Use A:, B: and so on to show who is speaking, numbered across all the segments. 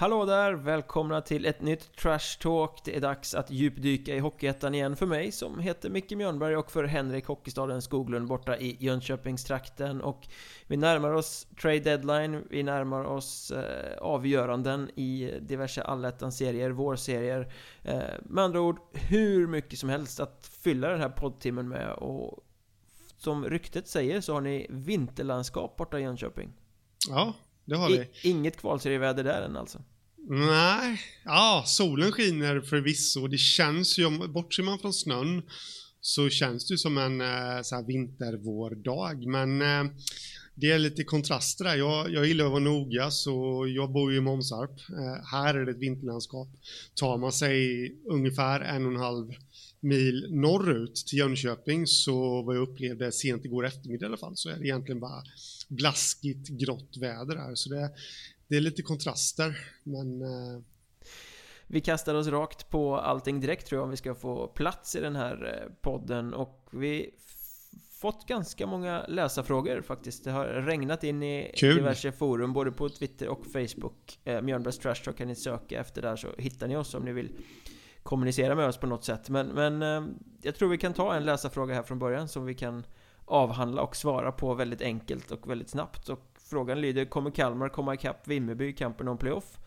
A: Hallå där! Välkomna till ett nytt Trash Talk. Det är dags att djupdyka i Hockeyettan igen för mig som heter Micke Mjörnberg och för Henrik Hockeystaden Skoglund borta i Jönköpingstrakten. Och vi närmar oss trade deadline, vi närmar oss eh, avgöranden i diverse allettan-serier, vårserier. Eh, med andra ord, hur mycket som helst att fylla den här poddtimmen med och som ryktet säger så har ni vinterlandskap borta i Jönköping.
B: Ja, det har vi. I,
A: inget kvalserieväder där än alltså?
B: Nej, ja, solen skiner förvisso. Det känns ju, bortser man från snön, så känns det ju som en eh, så här vintervårdag. Men eh, det är lite kontraster där. Jag, jag gillar att vara noga, så jag bor ju i Månsarp. Eh, här är det ett vinterlandskap. Tar man sig ungefär en och en halv mil norrut till Jönköping så vad jag upplevde sent igår eftermiddag i alla fall så är det egentligen bara blaskigt grått väder här så det, det är lite kontraster men eh...
A: Vi kastar oss rakt på allting direkt tror jag om vi ska få plats i den här eh, podden. Och vi fått ganska många läsarfrågor faktiskt. Det har regnat in i Kul. diverse forum både på Twitter och Facebook. Eh, Mjörnbergs Trash Talk kan ni söka efter där så hittar ni oss om ni vill kommunicera med oss på något sätt. Men, men eh, jag tror vi kan ta en läsarfråga här från början som vi kan avhandla och svara på väldigt enkelt och väldigt snabbt. Och frågan lyder Kommer Kalmar komma ikapp Vimmerby i kampen om playoff?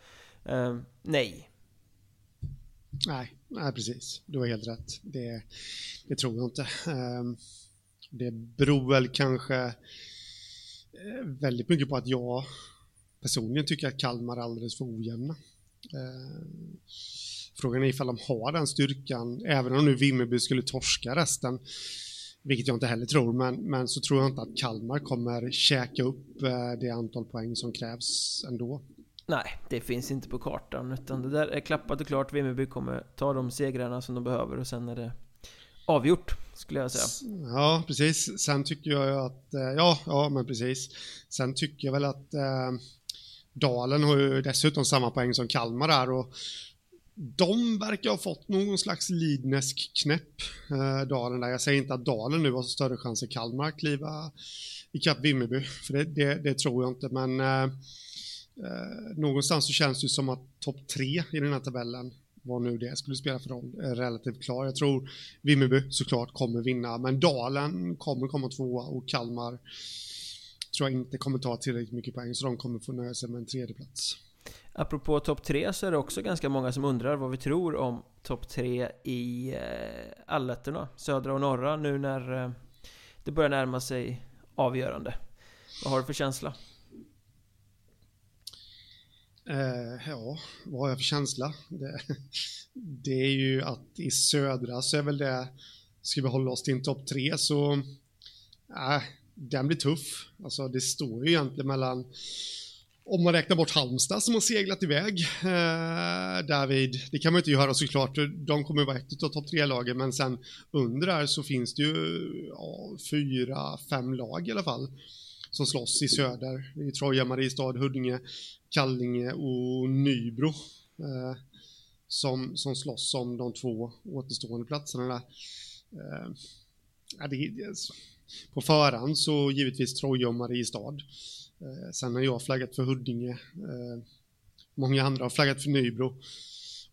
A: Eh, nej
B: Nej, nej precis. Du har helt rätt. Det, det tror jag inte. Eh, det beror väl kanske eh, väldigt mycket på att jag personligen tycker att Kalmar är alldeles för ojämna. Eh, Frågan är ifall de har den styrkan, även om nu Vimmerby skulle torska resten, vilket jag inte heller tror, men, men så tror jag inte att Kalmar kommer käka upp eh, det antal poäng som krävs ändå.
A: Nej, det finns inte på kartan, utan det där är klappat och klart. Vimmerby kommer ta de segrarna som de behöver och sen är det avgjort, skulle jag säga.
B: Ja, precis. Sen tycker jag att, eh, ja, ja, men precis. Sen tycker jag väl att eh, Dalen har ju dessutom samma poäng som Kalmar där och de verkar ha fått någon slags lidnesk knäpp, eh, Dalen där. Jag säger inte att Dalen nu har större chans än Kalmar att kliva ikapp Vimmerby, för det, det, det, tror jag inte, men eh, eh, någonstans så känns det som att topp tre i den här tabellen, vad nu det skulle spela för roll, är relativt klar. Jag tror Vimmerby såklart kommer vinna, men Dalen kommer komma tvåa och Kalmar tror jag inte kommer ta tillräckligt mycket poäng, så de kommer få nöja sig med en tredje plats.
A: Apropå topp 3 så är det också ganska många som undrar vad vi tror om topp 3 i eh, allettorna Södra och norra nu när eh, det börjar närma sig avgörande Vad har du för känsla?
B: Eh, ja, vad har jag för känsla? Det, det, är ju att i södra så är väl det Ska vi hålla oss till en topp 3 så äh, Den blir tuff Alltså det står ju egentligen mellan om man räknar bort Halmstad som har seglat iväg eh, David, det kan man inte göra såklart, de kommer vara ett av topp tre-lagen, men sen under där så finns det ju ja, fyra, fem lag i alla fall som slåss i söder. Det är Troja, Mariestad, Huddinge, Kallinge och Nybro eh, som, som slåss om de två återstående platserna där. Eh, ja, det, på förhand så givetvis Troja och Mariestad. Eh, sen har jag flaggat för Huddinge. Eh, många andra har flaggat för Nybro.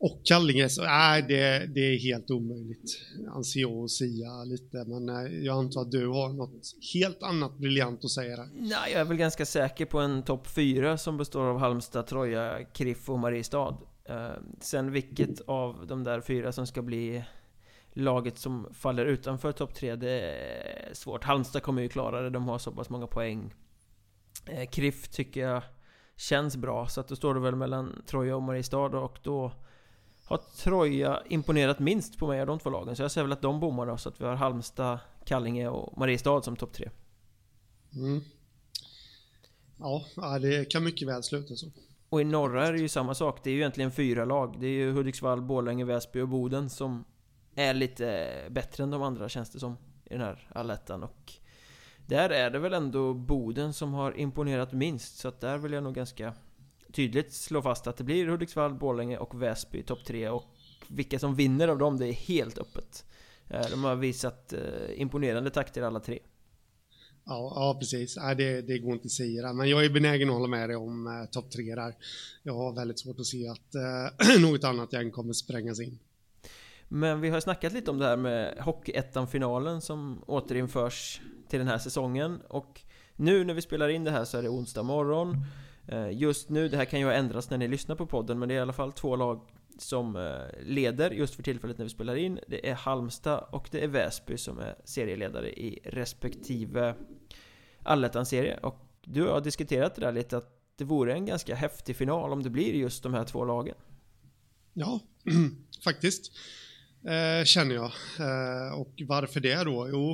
B: Och Kallinge, så nej, det, det är helt omöjligt, anser jag och sia lite. Men eh, jag antar att du har något helt annat briljant att säga där.
A: Nej, jag är väl ganska säker på en topp fyra som består av Halmstad, Troja, Kriff och Mariestad. Eh, sen vilket av de där fyra som ska bli laget som faller utanför topp tre, det är svårt. Halmstad kommer ju klara det, de har så pass många poäng. Eh, Kriff tycker jag känns bra, så att då står det väl mellan Troja och Mariestad och då har Troja imponerat minst på mig av de två lagen. Så jag säger väl att de bommar då, så att vi har Halmstad, Kallinge och Mariestad som topp tre.
B: Mm. Ja, det kan mycket väl sluta så.
A: Och i norra är det ju samma sak. Det är ju egentligen fyra lag. Det är ju Hudiksvall, Borlänge, Väsby och Boden som är lite bättre än de andra känns det som. I den här allettan och där är det väl ändå Boden som har imponerat minst, så att där vill jag nog ganska tydligt slå fast att det blir Hudiksvall, Borlänge och Väsby topp tre och vilka som vinner av dem, det är helt öppet. Eh, de har visat eh, imponerande takter alla tre.
B: Ja, ja precis. Ja, det, det går inte att säga. Men jag är benägen att hålla med dig om eh, topp tre där. Jag har väldigt svårt att se att eh, något annat gäng kommer sprängas in.
A: Men vi har snackat lite om det här med Hockeyettan-finalen som återinförs till den här säsongen. Och nu när vi spelar in det här så är det onsdag morgon. Eh, just nu, det här kan ju ha ändrats när ni lyssnar på podden men det är i alla fall två lag som eh, leder just för tillfället när vi spelar in. Det är Halmstad och det är Väsby som är serieledare i respektive allettan-serie. Och du har diskuterat det där lite att det vore en ganska häftig final om det blir just de här två lagen.
B: Ja, faktiskt eh, Känner jag eh, Och varför det då? Jo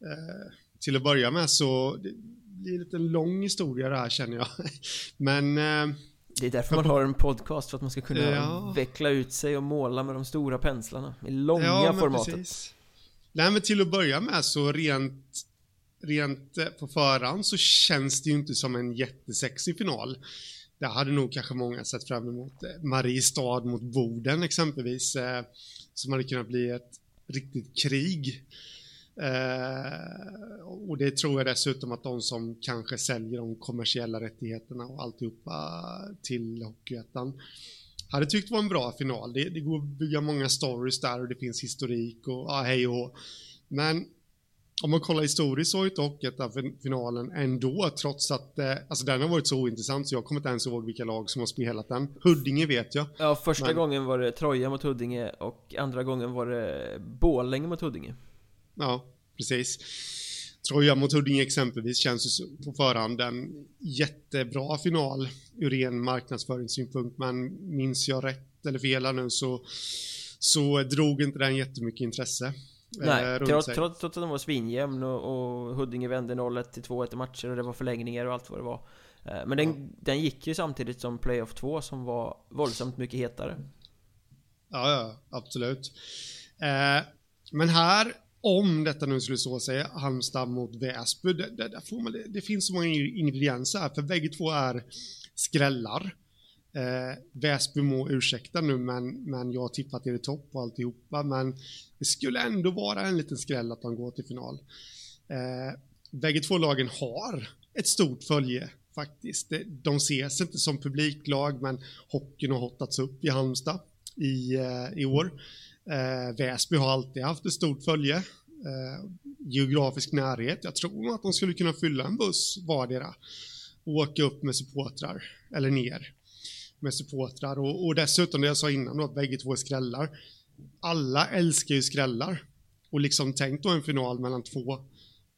B: eh, Till att börja med så Det blir lite lång historia det här känner jag Men
A: det är därför man har en podcast, för att man ska kunna ja. veckla ut sig och måla med de stora penslarna i långa ja, formatet. Precis.
B: Nej men till att börja med så rent, rent på förhand så känns det ju inte som en jättesexig final. Det hade nog kanske många sett fram emot. Eh, Mariestad mot Boden exempelvis, eh, som hade kunnat bli ett riktigt krig. Eh, och det tror jag dessutom att de som kanske säljer de kommersiella rättigheterna och alltihopa till Hockeyettan hade tyckt var en bra final. Det, det, går att bygga många stories där och det finns historik och ja, hej och hå. Men om man kollar historiskt så har inte Hockeyettan-finalen ändå, trots att eh, alltså den har varit så ointressant så jag kommer inte ens ihåg vilka lag som har spelat den. Huddinge vet jag.
A: Ja, första men... gången var det Troja mot Huddinge och andra gången var det Bålänge mot Huddinge.
B: Ja, precis. Troja mot Huddinge exempelvis känns på förhand en jättebra final ur ren marknadsföringssynpunkt, men minns jag rätt eller fel nu så, så drog inte den jättemycket intresse.
A: Nej, trots, trots, trots, att den var svinjämn och, och Huddinge vände 0-1 till 2-1 i matcher och det var förlängningar och allt vad det var. Eh, men den, ja. den gick ju samtidigt som Playoff 2 som var våldsamt mycket hetare.
B: Ja, ja, absolut. Eh, men här om detta nu skulle stå sig, Halmstad mot Väsby, det, det, det, man, det finns så många ingredienser här, för bägge två är skrällar. Eh, Väsby må ursäkta nu, men, men jag har tippat er i topp och alltihopa, men det skulle ändå vara en liten skräll att de går till final. Eh, bägge två lagen har ett stort följe faktiskt. De ses inte som publiklag, men hockeyn har hottats upp i Halmstad i, eh, i år. Eh, Väsby har alltid haft ett stort följe. Eh, geografisk närhet. Jag tror att de skulle kunna fylla en buss vardera och åka upp med supportrar, eller ner med supportrar. Och, och dessutom det jag sa innan då, att bägge två är skrällar. Alla älskar ju skrällar. Och liksom tänk då en final mellan två,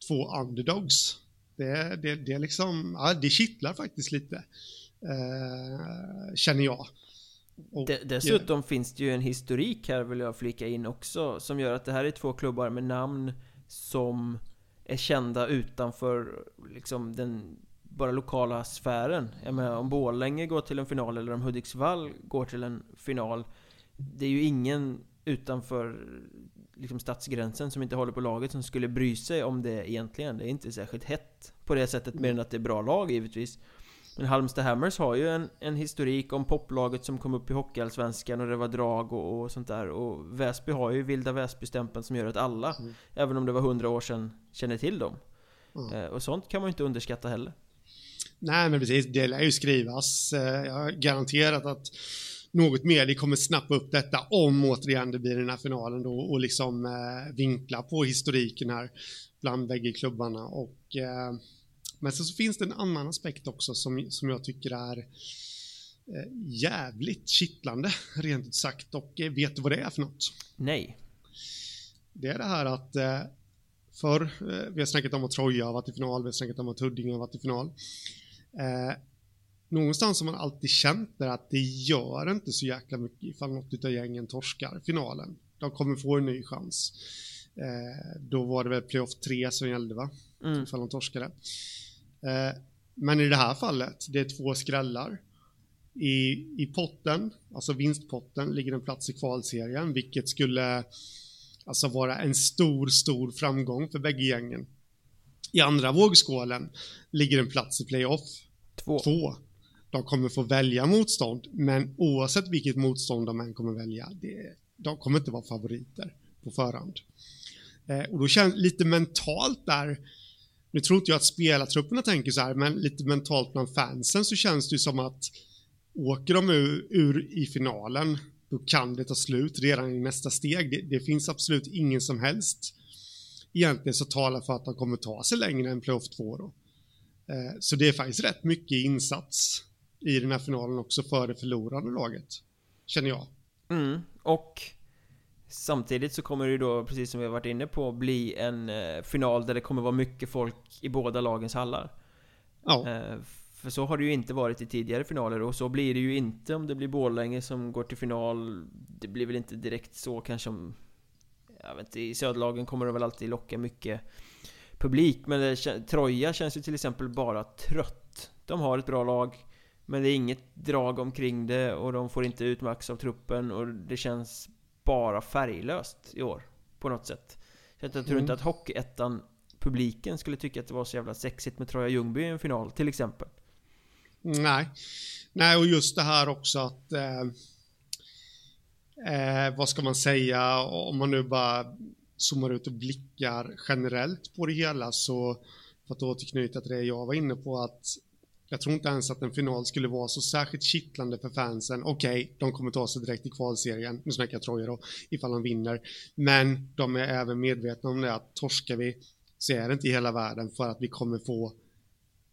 B: två underdogs. Det, det, det liksom, ja, det kittlar faktiskt lite. Eh, känner jag.
A: Och, Dessutom yeah. finns det ju en historik här vill jag flika in också Som gör att det här är två klubbar med namn Som är kända utanför liksom den bara lokala sfären. Jag menar om Borlänge går till en final eller om Hudiksvall går till en final Det är ju ingen utanför liksom stadsgränsen som inte håller på laget som skulle bry sig om det egentligen. Det är inte särskilt hett på det sättet mer än att det är bra lag givetvis. Men Halmstad Hammers har ju en, en historik om poplaget som kom upp i Hockeyallsvenskan och det var drag och, och sånt där. Och Väsby har ju vilda Väsby-stämpeln som gör att alla, mm. även om det var hundra år sedan, känner till dem. Mm. eh, Och sånt kan man ju inte underskatta heller
B: Nej men precis, det lär ju skrivas. Eh, jag har garanterat att något medie kommer snappa upp detta om återigen det blir den här finalen då och liksom eh, vinkla på historiken här bland bägge klubbarna och eh, men sen så finns det en annan aspekt också som, som jag tycker är jävligt kittlande, rent ut sagt. Och vet du vad det är för något?
A: Nej.
B: Det är det här att förr, vi har snackat om att Troja har varit i final, vi har snackat om att Huddinge har varit i final. Eh, någonstans har man alltid känt det att det gör inte så jäkla mycket ifall något av gängen torskar finalen. De kommer få en ny chans. Eh, då var det väl playoff 3 som gällde va? Mm. Ifall de torskade. Eh, men i det här fallet, det är två skrällar. I, I potten, alltså vinstpotten, ligger en plats i kvalserien, vilket skulle alltså vara en stor, stor framgång för bägge gängen. I andra vågskålen ligger en plats i playoff.
A: Två.
B: Två. De kommer få välja motstånd, men oavsett vilket motstånd de än kommer välja, det, de kommer inte vara favoriter på förhand. Eh, och då känns lite mentalt där nu tror inte jag att spelartrupperna tänker så här, men lite mentalt bland fansen så känns det ju som att åker de ur, ur i finalen, då kan det ta slut redan i nästa steg. Det, det finns absolut ingen som helst egentligen så talar för att de kommer ta sig längre än playoff 2 då. Eh, så det är faktiskt rätt mycket insats i den här finalen också för det förlorande laget. Känner jag.
A: Mm, och Samtidigt så kommer det då, precis som vi har varit inne på, bli en eh, final där det kommer vara mycket folk i båda lagens hallar. Ja. Eh, för så har det ju inte varit i tidigare finaler och så blir det ju inte om det blir Borlänge som går till final. Det blir väl inte direkt så kanske om... Jag vet inte, i söderlagen kommer det väl alltid locka mycket publik. Men det, Troja känns ju till exempel bara trött. De har ett bra lag. Men det är inget drag omkring det och de får inte ut max av truppen och det känns bara färglöst i år. På något sätt. Så jag tror mm. inte att Hockeyettan publiken skulle tycka att det var så jävla sexigt med Troja Ljungby i en final till exempel.
B: Nej. Nej, och just det här också att eh, eh, vad ska man säga om man nu bara zoomar ut och blickar generellt på det hela så för att återknyta till det jag var inne på att jag tror inte ens att en final skulle vara så särskilt kittlande för fansen. Okej, okay, de kommer ta sig direkt i kvalserien, nu snackar jag Troja då, ifall de vinner. Men de är även medvetna om det att torskar vi så är det inte i hela världen för att vi kommer få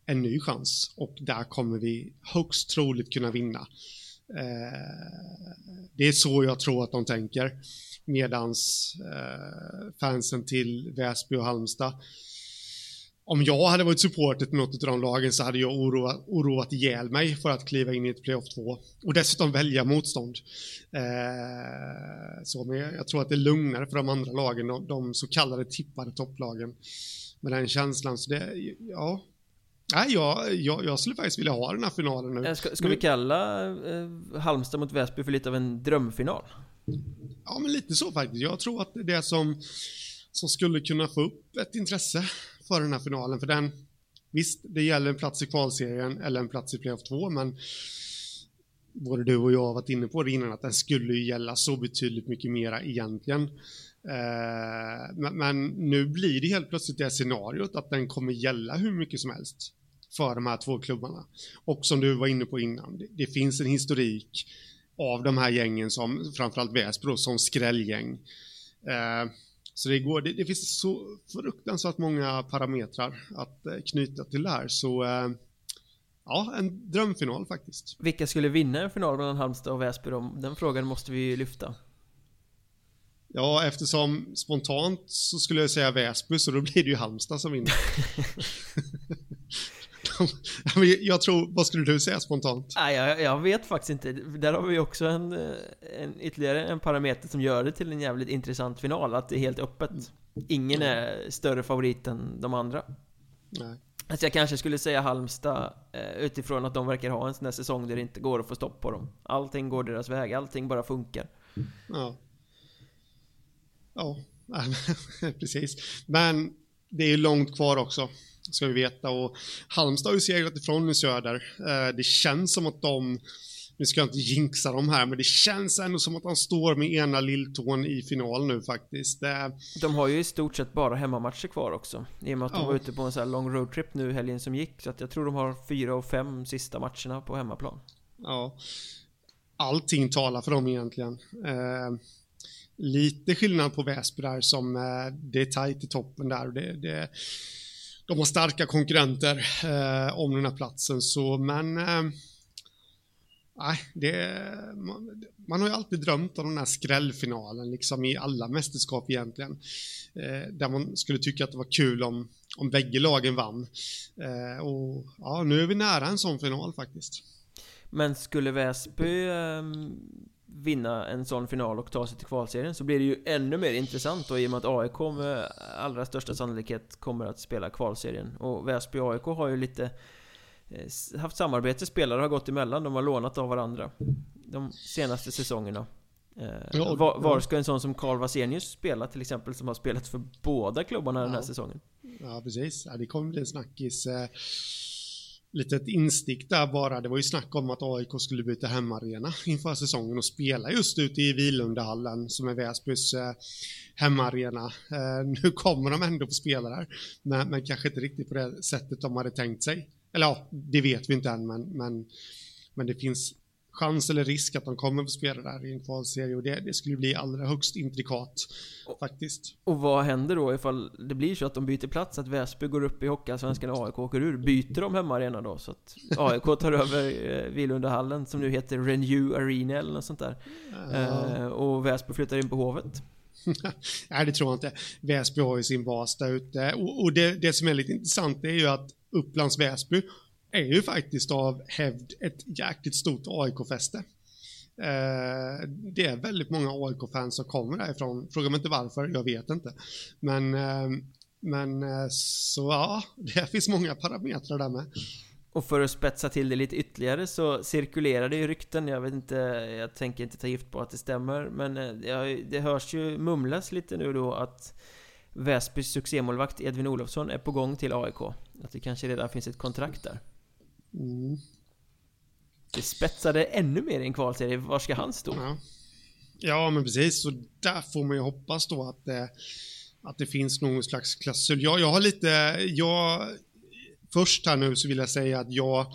B: en ny chans och där kommer vi högst troligt kunna vinna. Eh, det är så jag tror att de tänker. Medans eh, fansen till Väsby och Halmstad om jag hade varit supporter till något av de lagen så hade jag oroat, oroat ihjäl mig för att kliva in i ett playoff 2 och dessutom välja motstånd. Eh, så, men jag tror att det är lugnare för de andra lagen, de, de så kallade tippade topplagen. Med den känslan, så det, ja. Nej, jag, jag, jag skulle faktiskt vilja ha den här finalen nu.
A: Eh, ska, ska vi kalla eh, Halmstad mot Väsby för lite av en drömfinal?
B: Ja, men lite så faktiskt. Jag tror att det är det som, som skulle kunna få upp ett intresse för den här finalen. För den, visst, det gäller en plats i kvalserien eller en plats i playoff 2, men både du och jag har varit inne på det innan, att den skulle ju gälla så betydligt mycket mera egentligen. Eh, men, nu blir det helt plötsligt det scenariot att den kommer gälla hur mycket som helst för de här två klubbarna. Och som du var inne på innan, det, det finns en historik av de här gängen som, framförallt Väsby som skrällgäng. Eh, så det, går, det, det, finns så fruktansvärt många parametrar att eh, knyta till det här. Så eh, ja, en drömfinal faktiskt.
A: Vilka skulle vinna en final mellan Halmstad och Väsby då? Den frågan måste vi ju lyfta.
B: Ja, eftersom spontant så skulle jag säga Väsby, så då blir det ju Halmstad som vinner. jag tror, vad skulle du säga spontant?
A: Nej, jag, jag, vet faktiskt inte. Där har vi också en, en, ytterligare en parameter som gör det till en jävligt intressant final. Att det är helt öppet. Ingen är större favorit än de andra. Nej. Alltså jag kanske skulle säga Halmstad eh, utifrån att de verkar ha en sån här säsong där det inte går att få stopp på dem. Allting går deras väg, allting bara funkar.
B: Ja. Ja, precis. Men det är långt kvar också ska vi veta. Och Halmstad har ju segrat ifrån i söder. Eh, det känns som att de, nu ska jag inte jinxa dem här, men det känns ändå som att de står med ena lilltån i final nu faktiskt.
A: De har ju i stort sett bara hemmamatcher kvar också. I och med att de var ute på en sån här lång roadtrip nu helgen som gick. Så att jag tror de har fyra och fem sista matcherna på hemmaplan.
B: Ja. Allting talar för dem egentligen. Eh, lite skillnad på Väsby där som eh, det är tajt i toppen där. Det, det, de har starka konkurrenter eh, om den här platsen. Så, men eh, det, man, man, har ju alltid drömt om den här skrällfinalen liksom i alla mästerskap egentligen. Eh, där man skulle tycka att det var kul om, om bägge lagen vann. Eh, och ja, nu är vi nära en sån final faktiskt.
A: Men skulle Väsby vinna en sån final och ta sig till kvalserien så blir det ju ännu mer intressant då i och med att AIK med allra största sannolikhet kommer att spela kvalserien. Och Väsby och AIK har ju lite eh, haft samarbete, spelare har gått emellan, de har lånat av varandra de senaste säsongerna. Eh, ja, var, var, ska en sån som Karl Vasenius spela till exempel, som har spelat för båda klubbarna ja. den här säsongen?
B: Ja, precis. Ja, det kommer bli en snackis. Litet instick där bara. Det var ju snack om att AIK skulle byta hemmaarena inför säsongen och spela just ute i Vilundahallen som är Väsbys eh, hemmaarena. Eh, nu kommer de ändå få spela där, men, men, kanske inte riktigt på det sättet de hade tänkt sig. Eller ja, det vet vi inte än, men, men, men det finns chans eller risk att de kommer att spela där i en kvalserie och det, det skulle bli allra högst intrikat och, faktiskt.
A: Och vad händer då ifall det blir så att de byter plats, att Väsby går upp i Hockeyallsvenskan och AIK åker ur? Byter de hemmaarena då så att AIK tar över eh, Vilundahallen som nu heter Renew Arena eller något sånt där? Eh, och Väsby flyttar in på Hovet?
B: Nej, det tror jag inte. Väsby har ju sin bas där ute och, och det, det som är lite intressant är ju att Upplands Väsby är ju faktiskt av hävd ett jäkligt stort AIK-fäste. Eh, det är väldigt många AIK-fans som kommer därifrån. Fråga mig inte varför, jag vet inte. Men, eh, men eh, så ja, det finns många parametrar där med.
A: Och för att spetsa till det lite ytterligare så cirkulerar det ju rykten, jag vet inte, jag tänker inte ta gift på att det stämmer, men eh, det hörs ju mumlas lite nu då att Väsbys succémålvakt Edvin Olofsson är på gång till AIK. Att det kanske redan finns ett kontrakt där. Mm. Det spetsade ännu mer i en kvalserie. Var ska han stå?
B: Ja. ja, men precis. Så där får man ju hoppas då att det, att det finns någon slags klausul. Jag, jag har lite, jag, först här nu så vill jag säga att jag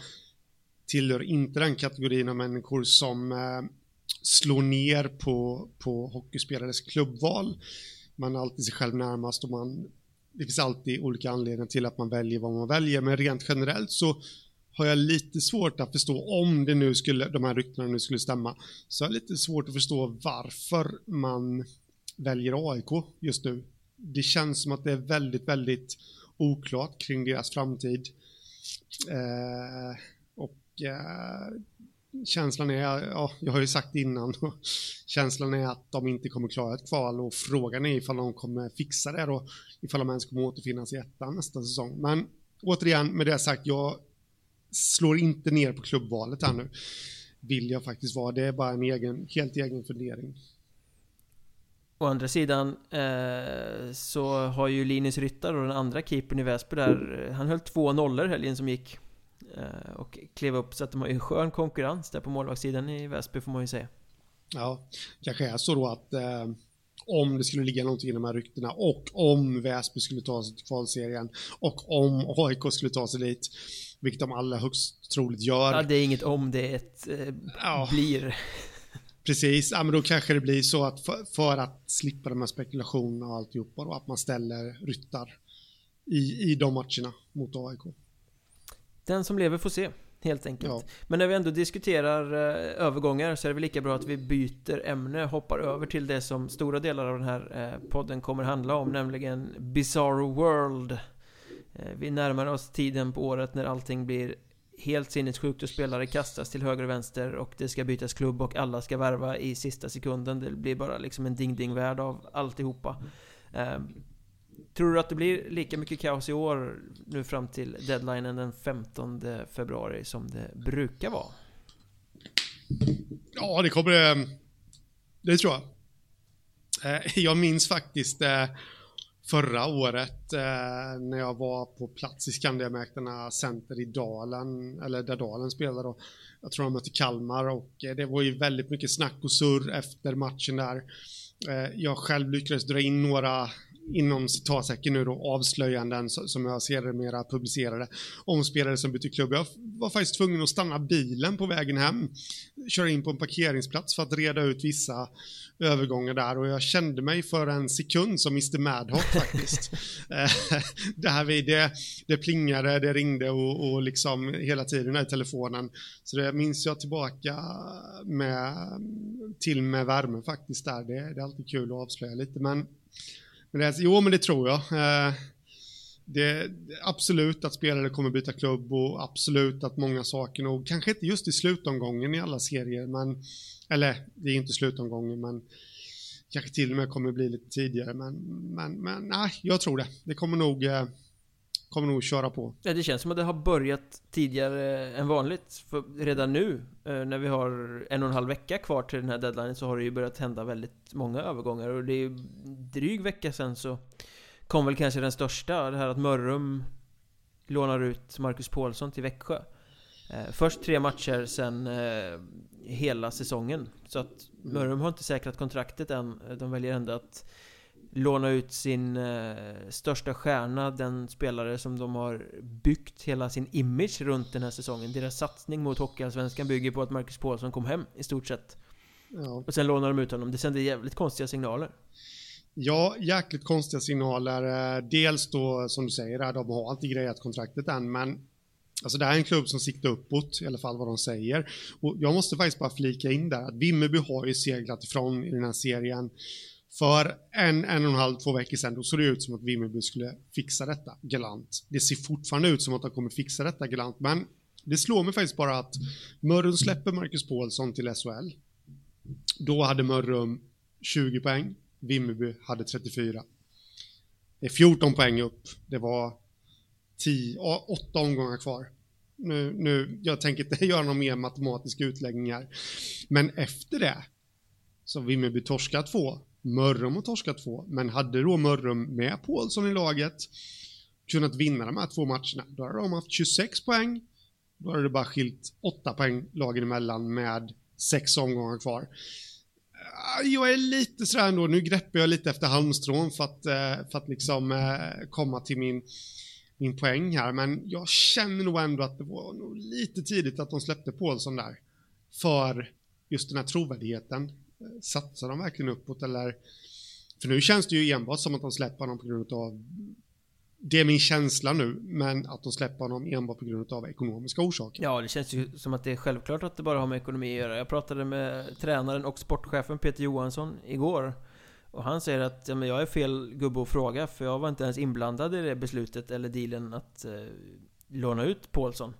B: tillhör inte den kategorin av människor som eh, slår ner på, på hockeyspelares klubbval. Man är alltid sig själv närmast och man, det finns alltid olika anledningar till att man väljer vad man väljer, men rent generellt så har jag lite svårt att förstå, om det nu skulle, de här ryktena nu skulle stämma, så har jag lite svårt att förstå varför man väljer AIK just nu. Det känns som att det är väldigt, väldigt oklart kring deras framtid. Eh, och eh, känslan är, ja, jag har ju sagt innan, känslan är att de inte kommer klara ett kval och frågan är ifall de kommer fixa det och ifall de ens kommer återfinnas i ettan nästa säsong. Men återigen, med det sagt, jag slår inte ner på klubbvalet här nu. Vill jag faktiskt vara. Det är bara en egen, helt egen fundering.
A: Å andra sidan eh, så har ju Linus Ryttar och den andra keepern i Väsby där, eh, han höll två nollor helgen som gick. Eh, och klev upp så att de har ju skön konkurrens där på målvaktssidan i Väsby får man ju säga.
B: Ja, kanske är så då att eh, om det skulle ligga någonting i de här ryktena och om Väsby skulle ta sig till kvalserien och om AIK skulle ta sig dit vilket de alla högst troligt gör.
A: Ja, det är inget om, det är ett eh, ja. blir.
B: Precis, ja men då kanske det blir så att för, för, att slippa de här spekulationerna och alltihopa då, att man ställer ryttar i, i de matcherna mot AIK.
A: Den som lever får se, helt enkelt. Ja. Men när vi ändå diskuterar eh, övergångar så är det väl lika bra att vi byter ämne, hoppar över till det som stora delar av den här eh, podden kommer handla om, nämligen Bizarro World. Eh, vi närmar oss tiden på året när allting blir helt sinnessjukt och spelare kastas till höger och vänster och det ska bytas klubb och alla ska värva i sista sekunden. Det blir bara liksom en ding-ding-värld av alltihopa. Tror du att det blir lika mycket kaos i år nu fram till deadlinen den 15 februari som det brukar vara?
B: Ja, det kommer det. Det tror jag. Eh, jag minns faktiskt eh, förra året när jag var på plats i Skandiamäklarna Center i Dalen, eller där Dalen spelade då. Jag tror de mötte Kalmar och det var ju väldigt mycket snack och surr efter matchen där. Jag själv lyckades dra in några inom citatsäcken nu då avslöjanden som jag ser det mera publicerade om spelare som bytte klubb. Jag var faktiskt tvungen att stanna bilen på vägen hem, köra in på en parkeringsplats för att reda ut vissa övergångar där och jag kände mig för en sekund som Mr Madhawk faktiskt. Eh, där vi, det, det plingade, det ringde och, och liksom hela tiden i telefonen. Så det minns jag tillbaka med, till med värme faktiskt där. Det, det är alltid kul att avslöja lite men, men det, jo men det tror jag. Eh, det, absolut att spelare kommer byta klubb och absolut att många saker nog, kanske inte just i slutomgången i alla serier, men eller det är inte slutomgången, men kanske till och med kommer bli lite tidigare. Men, men, men nej, jag tror det. Det kommer nog, eh, kommer nog köra på.
A: Ja, det känns som att det har börjat tidigare än vanligt. För redan nu, eh, när vi har en och en halv vecka kvar till den här deadline, så har det ju börjat hända väldigt många övergångar. Och det är ju dryg vecka sen så kom väl kanske den största, det här att Mörrum lånar ut Marcus Paulsson till Växjö. Eh, först tre matcher sen eh, hela säsongen. Så att Mörrum har inte säkrat kontraktet än. De väljer ändå att låna ut sin eh, största stjärna, den spelare som de har byggt hela sin image runt den här säsongen. Deras satsning mot Hockeyallsvenskan bygger på att Marcus Paulsson kom hem i stort sett. Ja. Och sen lånar de ut honom. Det sänder jävligt konstiga signaler.
B: Ja, jäkligt konstiga signaler. Eh, dels då, som du säger, de har inte grejat kontraktet än, men Alltså det här är en klubb som siktar uppåt, i alla fall vad de säger. Och jag måste faktiskt bara flika in där att Vimmerby har ju seglat ifrån i den här serien. För en, en och en halv, två veckor sedan, då såg det ut som att Vimmerby skulle fixa detta galant. Det ser fortfarande ut som att de kommer fixa detta galant, men det slår mig faktiskt bara att Mörrum släpper Marcus Paulsson till SHL. Då hade Mörrum 20 poäng, Vimmerby hade 34. Det är 14 poäng upp. Det var 10, 8 omgångar kvar. Nu, nu, jag tänker inte göra några mer matematiska utläggningar. Men efter det så har Vimmerby torskat två, Mörrum har torskat två, men hade då Mörrum med Paulsson i laget kunnat vinna de här två matcherna, då hade de haft 26 poäng. Då hade det bara skilt 8 poäng lagen emellan med sex omgångar kvar. Ah, jag är lite sådär ändå, nu greppar jag lite efter halmstrån för att, eh, för att liksom eh, komma till min, min poäng här, men jag känner nog ändå att det var nog lite tidigt att de släppte Paulsson där. För just den här trovärdigheten. Satsar de verkligen uppåt eller? För nu känns det ju enbart som att de släpper honom på grund av det är min känsla nu, men att de släpper honom enbart på grund av ekonomiska orsaker.
A: Ja, det känns ju som att det är självklart att det bara har med ekonomi att göra. Jag pratade med tränaren och sportchefen Peter Johansson igår. Och han säger att ja, men jag är fel gubbe att fråga, för jag var inte ens inblandad i det beslutet eller dealen att eh, låna ut Paulsson.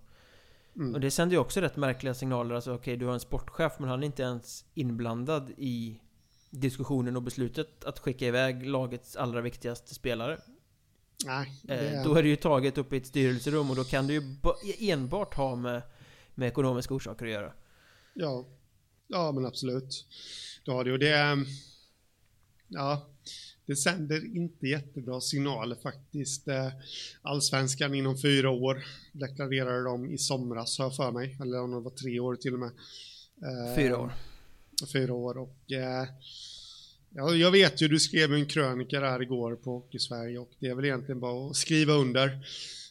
A: Mm. Och det sänder ju också rätt märkliga signaler. Alltså okej, okay, du har en sportchef, men han är inte ens inblandad i diskussionen och beslutet att skicka iväg lagets allra viktigaste spelare.
B: Nej,
A: eh, då är det ju taget upp i ett styrelserum och då kan det ju enbart ha med, med ekonomiska orsaker att göra.
B: Ja, ja men absolut. Det har det och det... Ja, det sänder inte jättebra signaler faktiskt. Eh, allsvenskan inom fyra år deklarerade de i somras, har jag för mig. Eller om det var tre år till och med.
A: Eh, fyra år.
B: Fyra år och eh, Ja, jag vet ju, du skrev en krönika där igår på Hockey-Sverige och det är väl egentligen bara att skriva under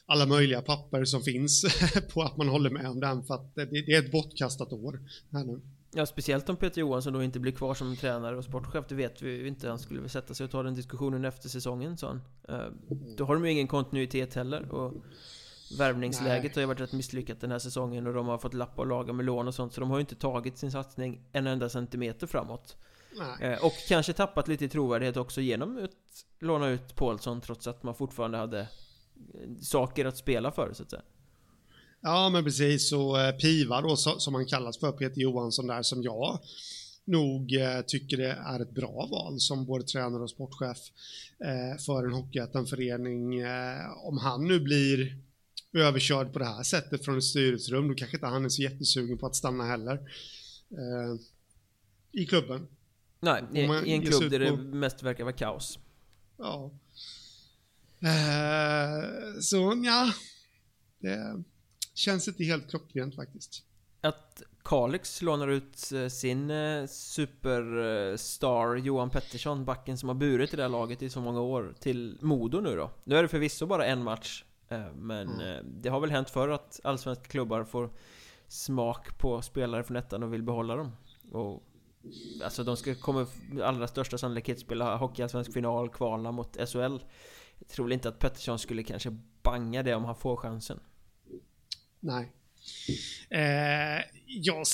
B: alla möjliga papper som finns på att man håller med om den för att det, det är ett bortkastat år här nu.
A: Ja, speciellt om Peter Johansson då inte blir kvar som tränare och sportchef, det vet vi inte. Han skulle väl sätta sig och ta den diskussionen efter säsongen, sa han. Eh, då har de ju ingen kontinuitet heller. Och värvningsläget Nej. har ju varit rätt misslyckat den här säsongen och de har fått lappa och laga med lån och sånt. Så de har ju inte tagit sin satsning en enda centimeter framåt. Nej. Eh, och kanske tappat lite i trovärdighet också genom att låna ut Paulsson trots att man fortfarande hade eh, saker att spela för, så att säga.
B: Ja, men precis. Och eh, Piva då, som han kallas för, Peter Johansson där, som jag nog tycker det är ett bra val som både tränare och sportchef för en Hockeyettan-förening. Om han nu blir överkörd på det här sättet från ett styrelserum, då kanske inte han är så jättesugen på att stanna heller i klubben.
A: Nej, i, i en klubb där det mest verkar vara kaos.
B: Ja. Så ja, det känns inte helt klockrent faktiskt.
A: Att Kalix lånar ut eh, sin eh, superstar Johan Pettersson, backen som har burit i det här laget i så många år, till Modo nu då. Nu är det förvisso bara en match, men mm. det har väl hänt förr att allsvenska klubbar får smak på spelare från ettan och vill behålla dem. Och Alltså de ska kommer allra största sannolikhet spela Hockeyallsvensk final, kvala mot SHL Jag tror inte att Pettersson skulle kanske banga det om han får chansen
B: Nej. Eh, Jag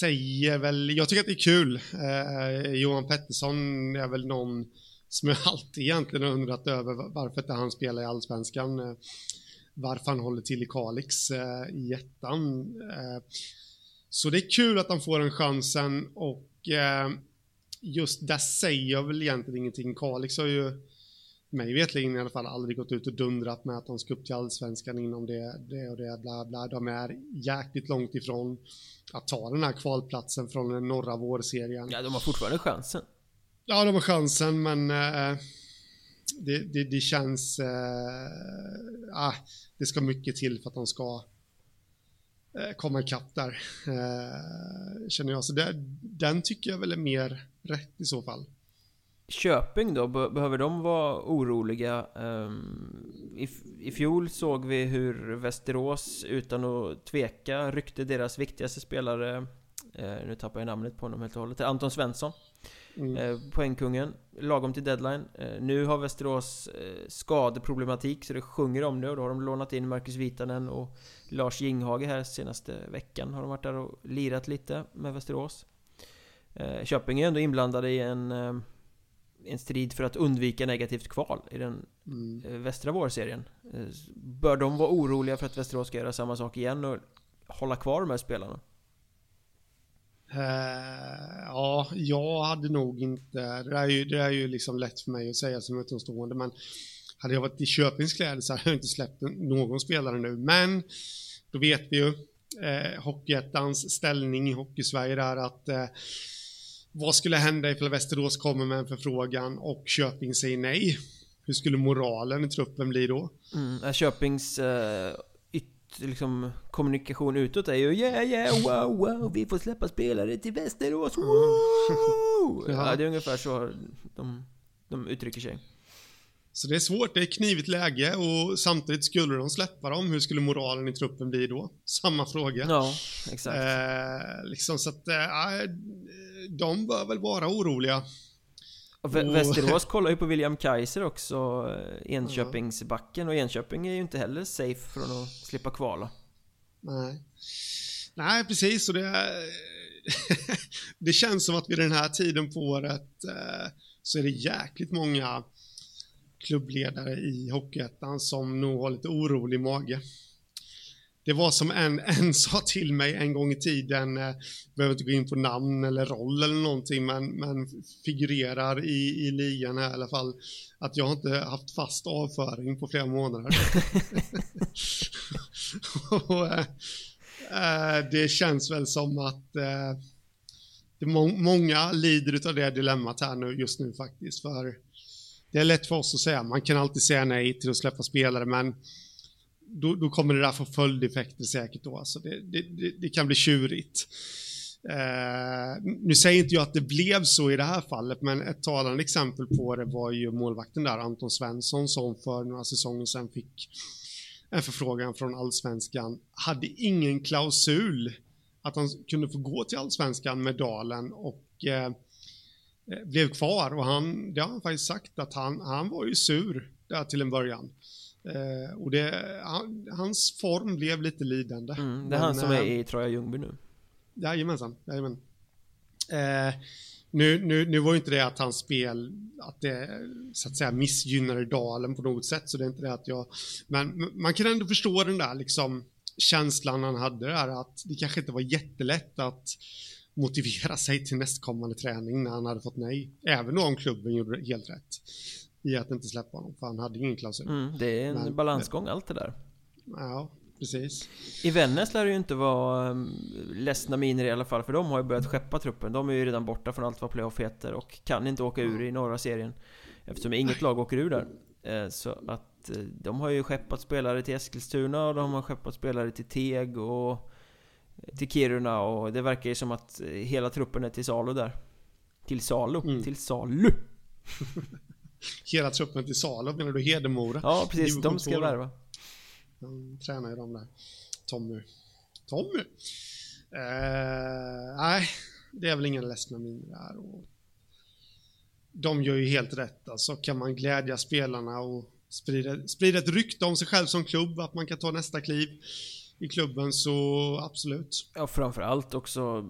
B: säger väl, jag tycker att det är kul. Eh, Johan Pettersson är väl någon som jag alltid egentligen undrat över varför inte han spelar i Allsvenskan. Eh, Varför han håller till i Kalix eh, i ettan. Eh, så det är kul att han får den chansen och eh, just där säger jag väl egentligen ingenting. Kalix har ju mig vetligen i alla fall aldrig gått ut och dundrat med att de ska upp till allsvenskan inom det, det och det, bla bla. De är jäkligt långt ifrån att ta den här kvalplatsen från den norra vårserien.
A: Ja, de har fortfarande chansen.
B: Ja, de har chansen, men äh, det, det, det känns... Eh, ah, det ska mycket till för att de ska eh, komma ikapp där. Eh, känner jag. Så det, den tycker jag väl är mer rätt i så fall.
A: Köping då, behöver de vara oroliga? Um, i, fjol såg vi hur Västerås utan att tveka ryckte deras viktigaste spelare uh, Nu tappar jag namnet på honom helt och hållet Anton Svensson mm. uh, Poängkungen Lagom till deadline uh, Nu har Västerås skadeproblematik så det sjunger om det och då har de lånat in Marcus Vitanen och Lars Jinghage här senaste veckan Har de varit där och lirat lite med Västerås Köping är ändå inblandade i en en strid för att undvika negativt kval i den mm. Eh, västra vårserien. Eh, bör de vara oroliga för att Västerås ska göra samma sak igen och hålla kvar de här spelarna?
B: Uh, ja, jag hade nog inte, det är, ju, det är ju liksom lätt för mig att säga som utomstående, men hade jag varit i Köpings kläder så hade jag inte släppt någon spelare nu. Men då vet vi ju eh, Hockeyettans ställning i Hockeysverige där att eh, vad skulle hända ifall Västerås kommer med en förfrågan och Köping säger nej? Hur skulle moralen i truppen bli då?
A: Mm, Köpings uh, yt, liksom, kommunikation utåt är ju yeah yeah wow wow vi får släppa spelare till Västerås mm. wow! ja. ja. det är ungefär så de, de uttrycker sig.
B: Så det är svårt, det är knivigt läge och samtidigt skulle de släppa dem, hur skulle moralen i truppen bli då? Samma fråga.
A: Ja, exakt.
B: Eh, liksom så att, eh, de bör väl vara oroliga.
A: Och Västerås kollar ju på William Kaiser också, eh, Enköpingsbacken, och Enköping är ju inte heller safe från att slippa kvala.
B: Nej. Nej, precis, och det... det känns som att vid den här tiden på året eh, så är det jäkligt många klubbledare i Hockeyettan som nog har lite orolig mage. Det var som en, en sa till mig en gång i tiden, eh, behöver inte gå in på namn eller roll eller någonting, men, men figurerar i, i ligan här i alla fall, att jag inte haft fast avföring på flera månader. och, eh, eh, det känns väl som att eh, det må många lider av det dilemmat här nu just nu faktiskt, för det är lätt för oss att säga, man kan alltid säga nej till att släppa spelare, men då, då kommer det där få följdeffekter säkert då. Alltså det, det, det, det kan bli tjurigt. Eh, nu säger inte jag att det blev så i det här fallet, men ett talande exempel på det var ju målvakten där, Anton Svensson, som för några säsonger sedan fick en förfrågan från allsvenskan, hade ingen klausul att han kunde få gå till allsvenskan med Dalen och eh, eh blev kvar och han, det har han faktiskt sagt att han, han var ju sur där till en början. Eh, och det, han, hans form blev lite lidande.
A: Mm, det är han som är eh, i Troja Ljungby nu.
B: Jajamensan, jajamän. Eh, nu, nu, nu var ju inte det att hans spel, att det så att säga missgynnade Dalen på något sätt, så det är inte det att jag, men man kan ändå förstå den där liksom känslan han hade där, att det kanske inte var jättelätt att motivera sig till nästkommande träning när han hade fått nej, även om klubben gjorde helt rätt i att inte släppa honom, för han hade ingen klausul.
A: Mm, det är en Men, balansgång allt det där.
B: Ja, precis.
A: I Vännäs lär det ju inte vara um, ledsna miner i alla fall, för de har ju börjat skeppa truppen. De är ju redan borta från allt vad playoff heter och kan inte åka ur i norra serien. Eftersom inget lag åker ur där. Eh, så att eh, de har ju skeppat spelare till Eskilstuna och de har skeppat spelare till Teg och till Kiruna och det verkar ju som att hela truppen är till salu där. Till salu, mm. till salu!
B: hela truppen till Salo, menar du Hedemora?
A: Ja, precis. De ska värva.
B: De tränar ju de där. Tommy. Tommy? Eh, nej, det är väl ingen ledsna min där. Och de gör ju helt rätt. Alltså kan man glädja spelarna och sprida, sprida ett rykte om sig själv som klubb, att man kan ta nästa kliv i klubben, så absolut.
A: Ja, framförallt också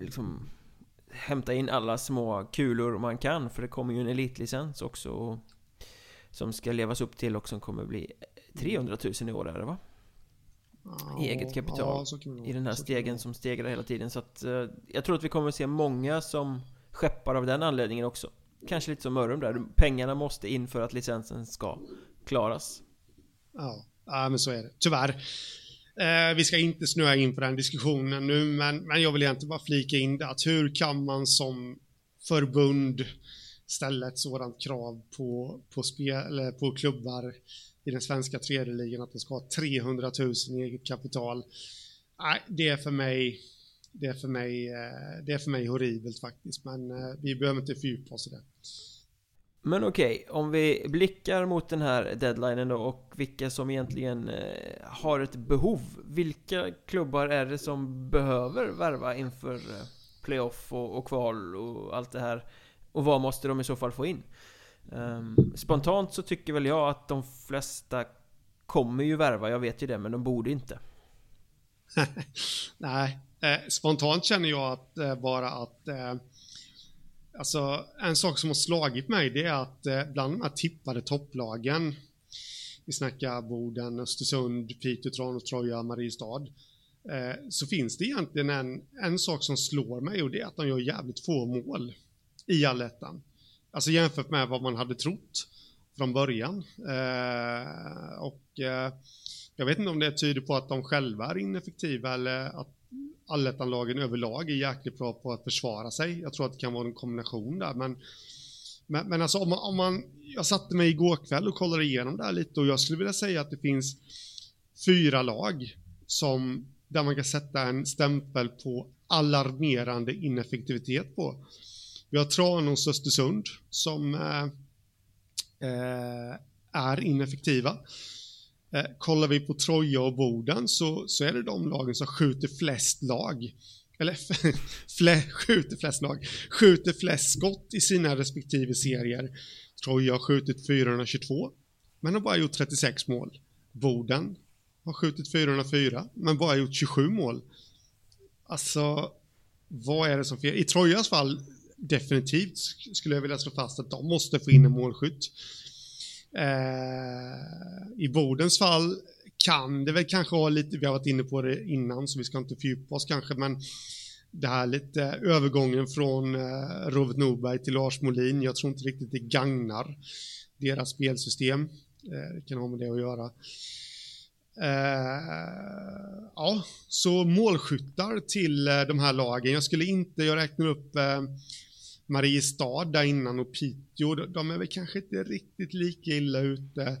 A: liksom hämta in alla små kulor man kan för det kommer ju en elitlicens också som ska levas upp till och som kommer bli 300 000 i år är det va? Ja, I eget kapital ja, i den här stegen som stegrar hela tiden. Så att eh, jag tror att vi kommer att se många som skeppar av den anledningen också. Kanske lite som Mörrum där, pengarna måste in för att licensen ska klaras.
B: Ja, ja men så är det, tyvärr Eh, vi ska inte snöa in på den diskussionen nu, men, men jag vill egentligen bara flika in det att hur kan man som förbund ställa ett sådant krav på, på, spel, eller på klubbar i den svenska tredje ligan att de ska ha 300 000 i eget kapital. Nej, det är för mig det är för mig, eh, det är för mig horribelt faktiskt, men eh, vi behöver inte fördjupa oss i det.
A: Men okej, okay, om vi blickar mot den här deadlinen då och vilka som egentligen eh, har ett behov. Vilka klubbar är det som behöver värva inför eh, playoff och, och kval och allt det här? Och vad måste de i så fall få in? Um, spontant så tycker väl jag att de flesta kommer ju värva, jag vet ju det, men de borde inte.
B: Nej, eh, spontant känner jag att eh, bara att eh, Alltså en sak som har slagit mig det är att eh, bland de här tippade topplagen Vi snackar Boden, Östersund, Piteå, Tranås, Troja, Mariestad eh, Så finns det egentligen en, en sak som slår mig och det är att de gör jävligt få mål i allettan. Alltså jämfört med vad man hade trott från början. Eh, och jag vet inte om det tyder på att de själva är ineffektiva eller att allettanlagen överlag är jäkligt bra på att försvara sig. Jag tror att det kan vara en kombination där, men men, men alltså om man, om man, jag satte mig igår kväll och kollade igenom det här lite och jag skulle vilja säga att det finns fyra lag som, där man kan sätta en stämpel på alarmerande ineffektivitet på. Vi har Tranås Östersund som eh, eh är ineffektiva. Eh, kollar vi på Troja och Boden så, så är det de lagen som skjuter flest lag. Eller fle, skjuter flest lag. Skjuter flest skott i sina respektive serier. Troja har skjutit 422 men har bara gjort 36 mål. Boden har skjutit 404 men bara gjort 27 mål. Alltså, vad är det som fel? I Trojas fall definitivt skulle jag vilja slå fast att de måste få in en målskytt. Eh, I Bodens fall kan det väl kanske ha lite, vi har varit inne på det innan så vi ska inte fördjupa oss kanske, men det här lite övergången från eh, Robert Norberg till Lars Molin, jag tror inte riktigt det gagnar deras spelsystem. Eh, det kan ha med det att göra. Eh, ja, så målskyttar till eh, de här lagen. Jag skulle inte, jag räknar upp eh, Mariestad där innan och Piteå, de är väl kanske inte riktigt lika illa ute.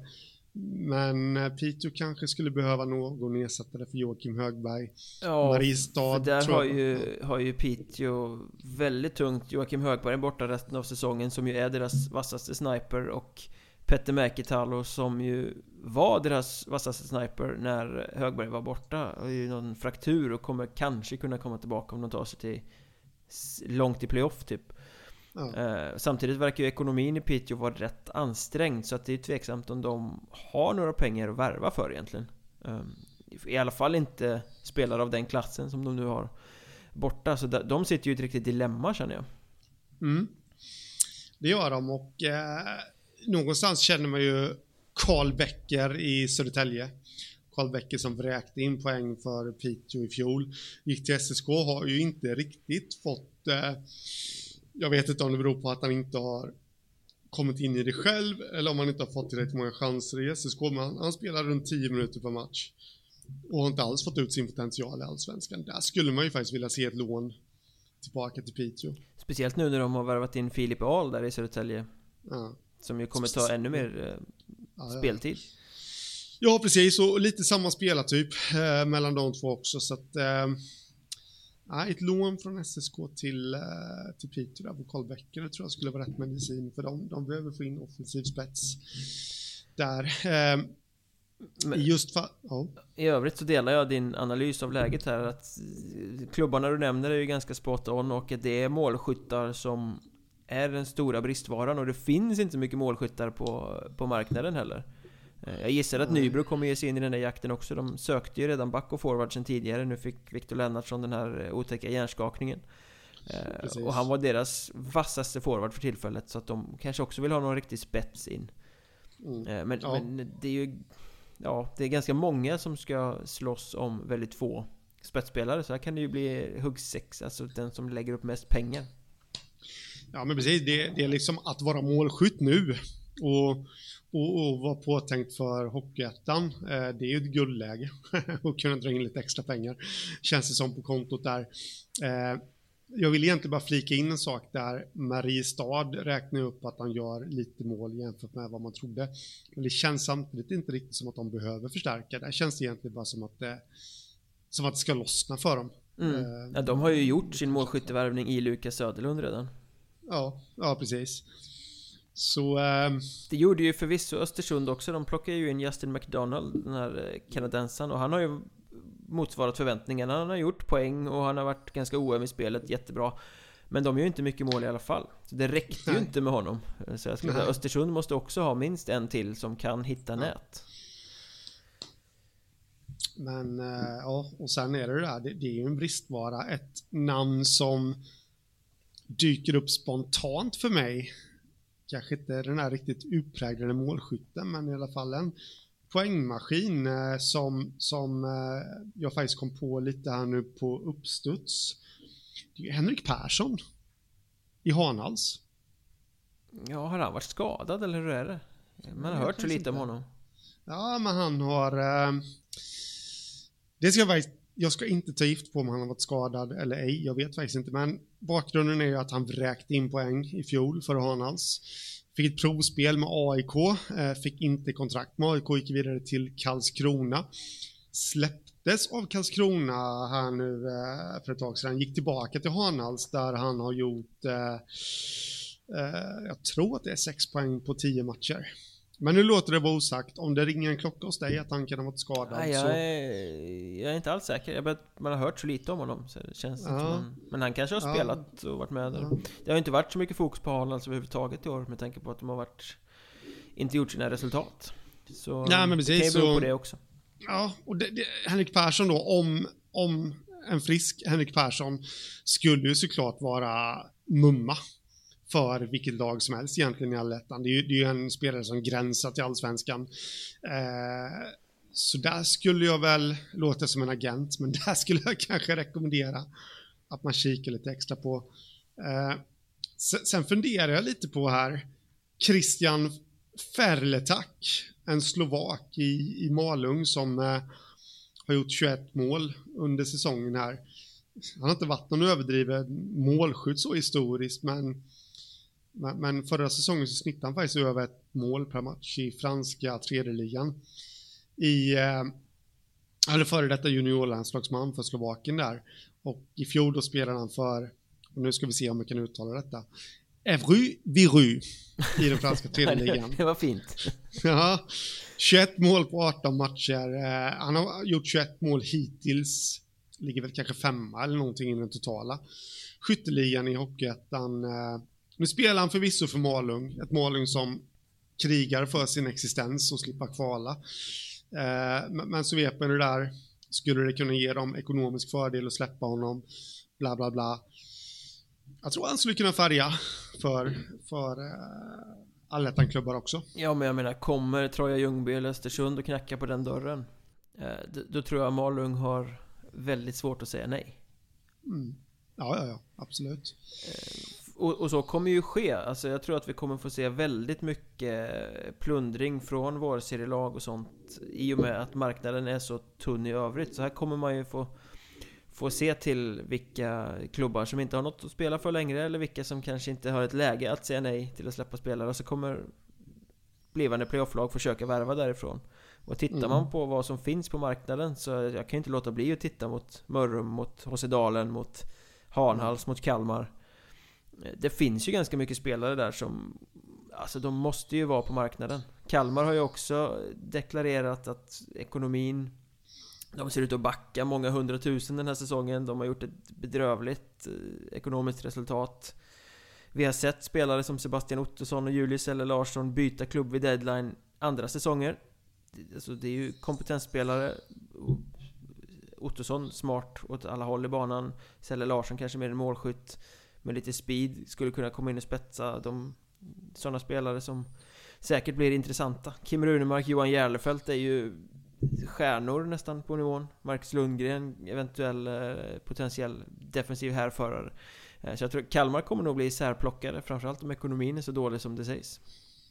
B: Men eh, Piteå kanske skulle behöva någon ersättare för Joakim Högberg.
A: Ja, Mariestad för där har ju, har ju Piteå väldigt tungt. Joakim Högberg är borta resten av säsongen som ju är deras vassaste sniper och Petter Mäkitalo som ju var deras vassaste sniper när Högberg var borta. Har ju någon fraktur och kommer kanske kunna komma tillbaka om de tar sig till långt i playoff typ. Eh, samtidigt verkar ju ekonomin i Piteå vara rätt ansträngd så att det är tveksamt om de har några pengar att värva för egentligen. Eh, I alla fall inte spelare av den klassen som de nu har borta. Så de sitter ju i ett riktigt dilemma känner jag.
B: Mm. Det gör de och eh, någonstans känner man ju Karl Becker i Södertälje. Karl Becker som vräkte in poäng för Piteå i fjol. Gick till SSK har ju inte riktigt fått eh, jag vet inte om det beror på att han inte har kommit in i det själv eller om han inte har fått tillräckligt många chanser i SSK. Men han, han spelar runt 10 minuter per match och har inte alls fått ut sin potential i Allsvenskan. Där skulle man ju faktiskt vilja se ett lån tillbaka till Piteå.
A: Speciellt nu när de har värvat in Filip Ahl där i Södertälje. Ja. Som ju kommer ta ännu mer eh, ja, speltid.
B: Ja, precis. Och lite samma spelartyp eh, mellan de två också. Så att, eh, Ja, ett lån från SSK till, uh, till Piteå där på Karl Becker det tror jag skulle vara rätt medicin för dem. De behöver få in offensiv spets där. Uh, Men, just för, ja.
A: I övrigt så delar jag din analys av läget här att klubbarna du nämner är ju ganska spot on och det är målskyttar som är den stora bristvaran och det finns inte mycket målskyttar på, på marknaden heller. Eh, jag gissar att Nybro kommer ge sig in i den där jakten också. De sökte ju redan back och forward sen tidigare. Nu fick Victor Lennartsson den här eh, otäcka hjärnskakningen. Eh, Precis. Och han var deras vassaste forward för tillfället. Så att de kanske också vill ha någon riktig spets in. Mm. Men, ja. men det är ju... Ja, det är ganska många som ska slåss om väldigt få spetsspelare. Så här kan det ju bli huggsex, alltså den som lägger upp mest pengar.
B: Ja men precis, det, det är liksom att vara målskytt nu. Och och, och vara påtänkt för Hockeyettan. Eh, det är ju ett guldläge att kunna dra in lite extra pengar. Känns det som på kontot där. Eh, jag vill egentligen bara flika in en sak där Mariestad räknar upp att han gör lite mål jämfört med vad man trodde. Men det känns samtidigt inte riktigt som att de behöver förstärka. Det känns egentligen bara som att det, som att det ska lossna för dem.
A: Mm. Ja, de har ju gjort sin målskyttevärvning i Lukas Söderlund redan.
B: Ja, ja precis. Så... Uh,
A: det gjorde ju förvisso Östersund också. De plockade ju in Justin McDonald, den här eh, kanadensaren, och han har ju motsvarat förväntningarna. Han har gjort poäng och han har varit ganska oöm i spelet, jättebra. Men de gör ju inte mycket mål i alla fall. Så det räckte ju inte med honom. Så jag skulle säga, Östersund måste också ha minst en till som kan hitta ja. nät.
B: Men äh, ja, och sen är det det där, det, det är ju en bristvara. Ett namn som dyker upp spontant för mig. Kanske inte den här riktigt utpräglade målskytten, men i alla fall en poängmaskin eh, som, som eh, jag faktiskt kom på lite här nu på uppstuds. Det är Henrik Persson i Hanhals.
A: Ja, har han varit skadad eller hur är det? Man har hört så lite inte. om honom.
B: Ja, men han har... Eh, det ska jag. Jag ska inte ta gift på om han har varit skadad eller ej. Jag vet faktiskt inte. Men bakgrunden är ju att han vräkte in poäng i fjol för Hanhals. Fick ett provspel med AIK, eh, fick inte kontrakt med AIK, gick vidare till Karlskrona. Släpptes av Karlskrona här nu eh, för ett tag sedan, gick tillbaka till Hanhals där han har gjort, eh, jag tror att det är sex poäng på tio matcher. Men nu låter det vara osagt. Om det ringer en klocka hos dig att han kan ha varit skadad
A: Nej, jag, så... är, jag är inte alls säker. Jag vet, man har hört så lite om honom. Så det känns ja. man, men han kanske har spelat och varit med där. Ja. Det har inte varit så mycket fokus på alltså överhuvudtaget i år med tanke på att de har varit... Inte gjort sina resultat. Så
B: Nej, men precis,
A: det kan ju bero på det också.
B: Ja, och det, det, Henrik Persson då, om, om en frisk Henrik Persson skulle ju såklart vara mumma för vilket lag som helst egentligen i allettan. Det är ju, det är ju en spelare som gränsar till allsvenskan. Eh, så där skulle jag väl låta som en agent, men där skulle jag kanske rekommendera att man kikar lite extra på. Eh, sen, sen funderar jag lite på här, Christian Ferletak, en slovak i, i Malung som eh, har gjort 21 mål under säsongen här. Han har inte varit någon överdriven målskytt så historiskt, men men förra säsongen så snittade han faktiskt över ett mål per match i franska tredjeligan. I, eh, eller före detta juniorlandslagsman för Slovakien där. Och i fjol då spelade han för, och nu ska vi se om vi kan uttala detta, Evry Viru i den franska tredjeligan.
A: det var fint.
B: ja, 21 mål på 18 matcher. Eh, han har gjort 21 mål hittills. Ligger väl kanske femma eller någonting i den totala. Skytteligan i Hockeyettan eh, nu spelar han förvisso för Malung, ett Malung som krigar för sin existens och slippa kvala. Eh, men så vet man det där, skulle det kunna ge dem ekonomisk fördel att släppa honom, bla bla bla. Jag tror han skulle kunna färga för, för eh, allettan-klubbar också.
A: Ja, men jag menar, kommer Troja Ljungby eller Östersund och knacka på den dörren, eh, då tror jag Malung har väldigt svårt att säga nej.
B: Mm. Ja, ja, ja, absolut.
A: Eh, och, och, så kommer ju ske. Alltså jag tror att vi kommer få se väldigt mycket plundring från vårserielag och sånt i och med att marknaden är så tunn i övrigt. Så här kommer man ju få, få se till vilka klubbar som inte har något att spela för längre eller vilka som kanske inte har ett läge att säga nej till att släppa spelare. Och så kommer blivande playofflag försöka värva därifrån. Och tittar mm. man på vad som finns på marknaden så jag kan inte låta bli att titta mot Mörrum, mot Håsedalen, mot Hanhals, mot Kalmar. Det finns ju ganska mycket spelare där som Alltså de måste ju vara på marknaden. Kalmar har ju också deklarerat att ekonomin De ser ut att backa många hundratusen den här säsongen. De har gjort ett bedrövligt eh, ekonomiskt resultat. Vi har sett spelare som Sebastian Ottosson och Julius eller Larsson byta klubb vid deadline andra säsonger. Alltså det är ju kompetensspelare. Ottosson smart åt alla håll i banan. Selle Larsson kanske mer en målskytt med lite speed skulle kunna komma in och spetsa de sådana spelare som säkert blir intressanta. Kim Runemark, Johan Järlefelt är ju stjärnor nästan på nivån. Marcus Lundgren, eventuell eh, potentiell defensiv härförare. Eh, så jag tror Kalmar kommer nog bli särplockade, framförallt om ekonomin är så dålig som det sägs.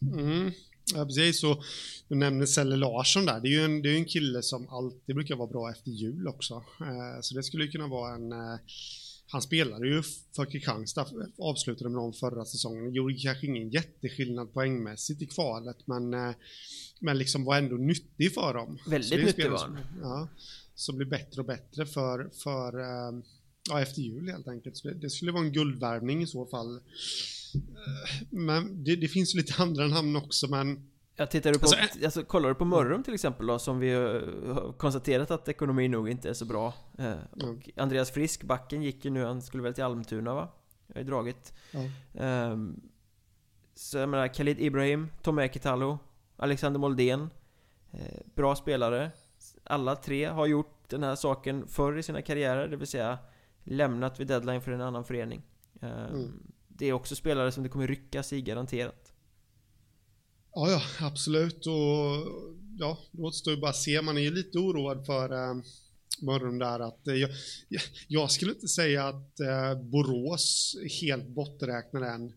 B: Mm. Ja, precis. Så du nämner Selle Larsson där. Det är ju en, det är en kille som alltid brukar vara bra efter jul också. Eh, så det skulle kunna vara en han spelade ju för Kristianstad, avslutade med dem förra säsongen. Gjorde kanske ingen jätteskillnad poängmässigt i kvalet, men, eh, men liksom var ändå nyttig för dem.
A: Väldigt nyttig var han.
B: Ja, som blir bättre och bättre för, för eh, ja, efter jul helt enkelt. Så det, det skulle vara en guldvärvning i så fall. Eh, men det, det finns lite andra namn också, men
A: jag tittar du på, alltså, alltså, kollar du på Mörrum till exempel då, som vi har konstaterat att ekonomin nog inte är så bra. Eh, och mm. Andreas Frisk, backen, gick ju nu, han skulle väl till Almtuna va? Jag har ju dragit. Mm. Eh, så jag menar, Khalid Ibrahim, Tom Ekitalo, Alexander Moldén. Eh, bra spelare. Alla tre har gjort den här saken förr i sina karriärer, det vill säga lämnat vid deadline för en annan förening. Eh, mm. Det är också spelare som det kommer ryckas i garanterat.
B: Ja, ja, absolut. Och ja, det återstår ju bara att se. Man är ju lite oroad för eh, Mörrum där att eh, jag, jag, skulle inte säga att eh, Borås helt borträknar än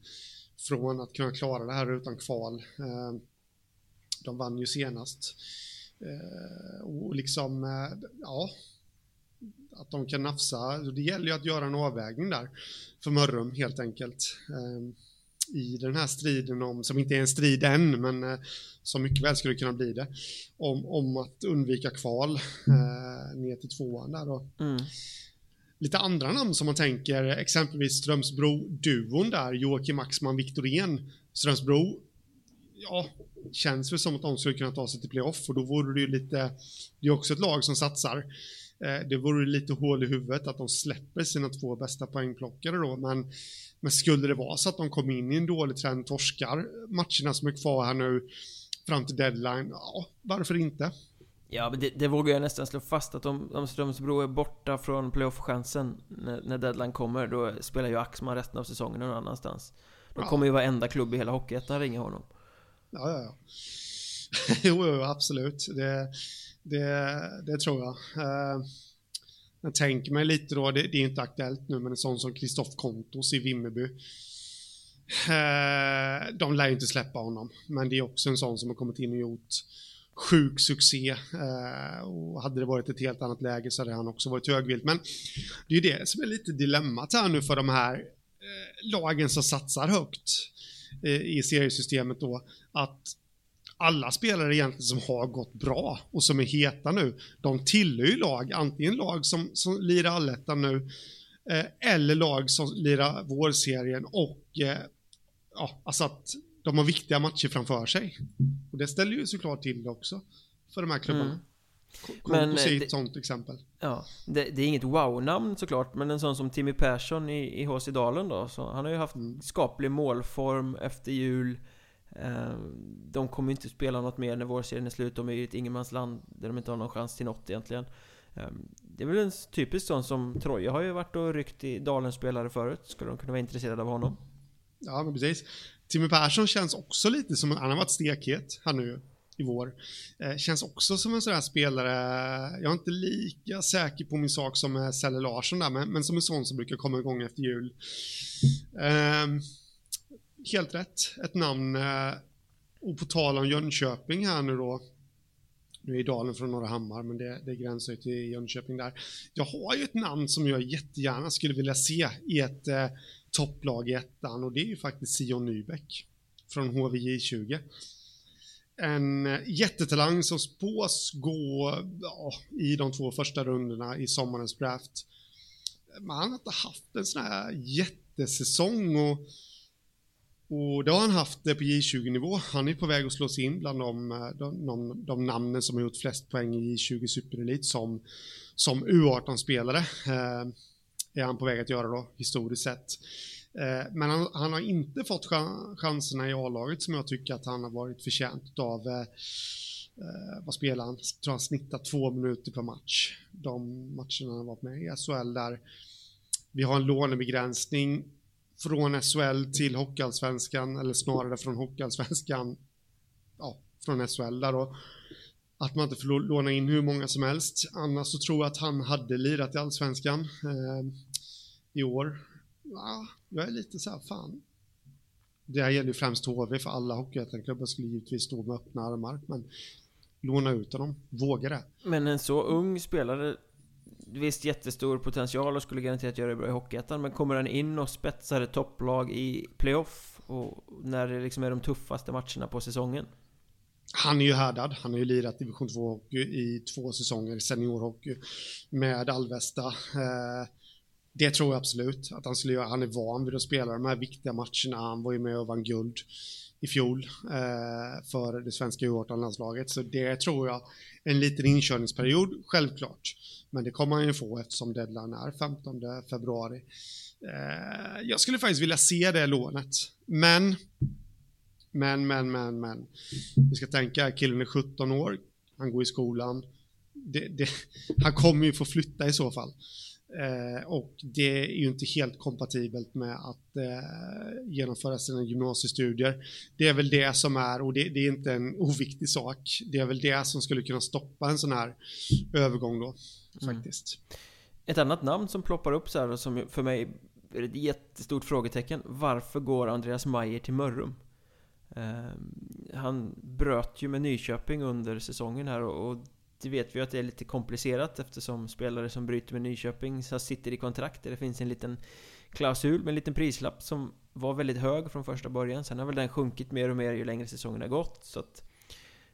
B: från att kunna klara det här utan kval. Eh, de vann ju senast. Eh, och liksom, eh, ja, att de kan nafsa. Det gäller ju att göra en avvägning där för Mörrum helt enkelt. Eh, i den här striden om, som inte är en strid än, men eh, som mycket väl skulle kunna bli det, om, om att undvika kval eh, ner till tvåan där då. Mm. Lite andra namn som man tänker, exempelvis Strömsbro-duon där, Joakim Axman, Viktorén. Strömsbro, ja, känns väl som att de skulle kunna ta sig till playoff och då vore det ju lite, det är också ett lag som satsar. Eh, det vore lite hål i huvudet att de släpper sina två bästa poängplockare då, men men skulle det vara så att de kommer in i en dålig trend, torskar matcherna som är kvar här nu fram till deadline, ja, varför inte?
A: Ja, men det, det vågar jag nästan slå fast att om, om Strömsbro är borta från playoff-chansen när, när, deadline kommer, då spelar ju Axman resten av säsongen någon annanstans. Då ja. kommer ju varenda klubb i hela Hockeyettan ringa honom.
B: Ja, ja, ja. jo, jo, absolut. Det, det, det tror jag. Eh, jag tänker mig lite då, det, det är inte aktuellt nu, men en sån som Kristoff Kontos i Vimmerby. Eh, de lär ju inte släppa honom, men det är också en sån som har kommit in och gjort sjuk succé. Eh, och hade det varit ett helt annat läge så hade han också varit högvilt. Men det är ju det som är lite dilemmat här nu för de här lagen som satsar högt i seriesystemet då. Att alla spelare egentligen som har gått bra och som är heta nu, de tillhör ju lag, antingen lag som, som lirar allettan nu, eh, eller lag som lirar vårserien och eh, ja, alltså att de har viktiga matcher framför sig. Och det ställer ju såklart till det också för de här klubbarna. Mm. Men se ett sånt exempel.
A: Ja, det, det är inget wow-namn såklart, men en sån som Timmy Persson i, i HC Dalen då, så han har ju haft mm. skaplig målform efter jul. Eh, de kommer inte spela något mer när vårserien är slut. De är i ett ingenmansland där de inte har någon chans till något egentligen. Ehm, det är väl en typisk sån som Troja har ju varit och ryckt i Dalens spelare förut. Skulle de kunna vara intresserade av honom?
B: Ja, men precis. Timmy Persson känns också lite som, han har varit stekhet här nu i vår. Eh, känns också som en sån här spelare, jag är inte lika säker på min sak som eh, Selle Larsson där, men, men som en sån som brukar komma igång efter jul. Eh, helt rätt. Ett namn. Eh, och på tal om Jönköping här nu då. Nu är Dalen från Norra Hammar, men det, det gränsar ju till Jönköping där. Jag har ju ett namn som jag jättegärna skulle vilja se i ett eh, topplag i ettan och det är ju faktiskt Sion Nybeck från HVJ20. En eh, jättetalang som spås gå ja, i de två första rundorna i sommarens draft. Man har inte haft en sån här jättesäsong och och det har han haft på J20-nivå. Han är på väg att slå sig in bland de, eh, de, de, de namnen som har gjort flest poäng i J20 Superelit som, som U18-spelare. Eh, är han på väg att göra då, historiskt sett. Eh, men han, han, har inte fått chanserna i A-laget som jag tycker att han har varit förtjänt av. Eh, eh, vad spelar han? Jag tror han snittar två minuter per match. De matcherna han har varit med i SHL där vi har en lånebegränsning från SHL till Hockeyallsvenskan, eller snarare från Hockeyallsvenskan, ja, från SHL där då. Att man inte får låna in hur många som helst. Annars så tror jag att han hade lirat i Allsvenskan eh, i år. Ja, jag är lite så här, fan. Det här gäller ju främst HV, för alla hockeyettan skulle givetvis stå med öppna armar, men låna ut honom, våga det.
A: Men en så ung spelare visst jättestor potential och skulle garanterat göra det bra i Hockeyettan Men kommer han in och spetsar ett topplag i playoff och när det liksom är de tuffaste matcherna på säsongen?
B: Han är ju härdad. Han har ju lirat division 2-hockey i två säsonger, seniorhockey, med Alvesta. Eh, det tror jag absolut att han skulle göra. Han är van vid att spela de här viktiga matcherna. Han var ju med och vann guld i fjol eh, för det svenska U18-landslaget. Så det tror jag en liten inkörningsperiod, självklart. Men det kommer han ju få eftersom deadline är 15 februari. Eh, jag skulle faktiskt vilja se det lånet. Men, men, men, men, men. Vi ska tänka, killen är 17 år, han går i skolan. Det, det, han kommer ju få flytta i så fall. Eh, och det är ju inte helt kompatibelt med att eh, genomföra sina gymnasiestudier. Det är väl det som är, och det, det, är inte en oviktig sak, det är väl det som skulle kunna stoppa en sån här övergång då, mm. faktiskt. Mm.
A: Ett annat namn som ploppar upp så här som för mig är ett jättestort frågetecken. Varför går Andreas Mayer till Mörrum? Eh, han bröt ju med Nyköping under säsongen här och, och det vet vi att det är lite komplicerat eftersom spelare som bryter med Nyköping så sitter i kontrakt där det finns en liten klausul med en liten prislapp som var väldigt hög från första början. Sen har väl den sjunkit mer och mer ju längre säsongen har gått. Så att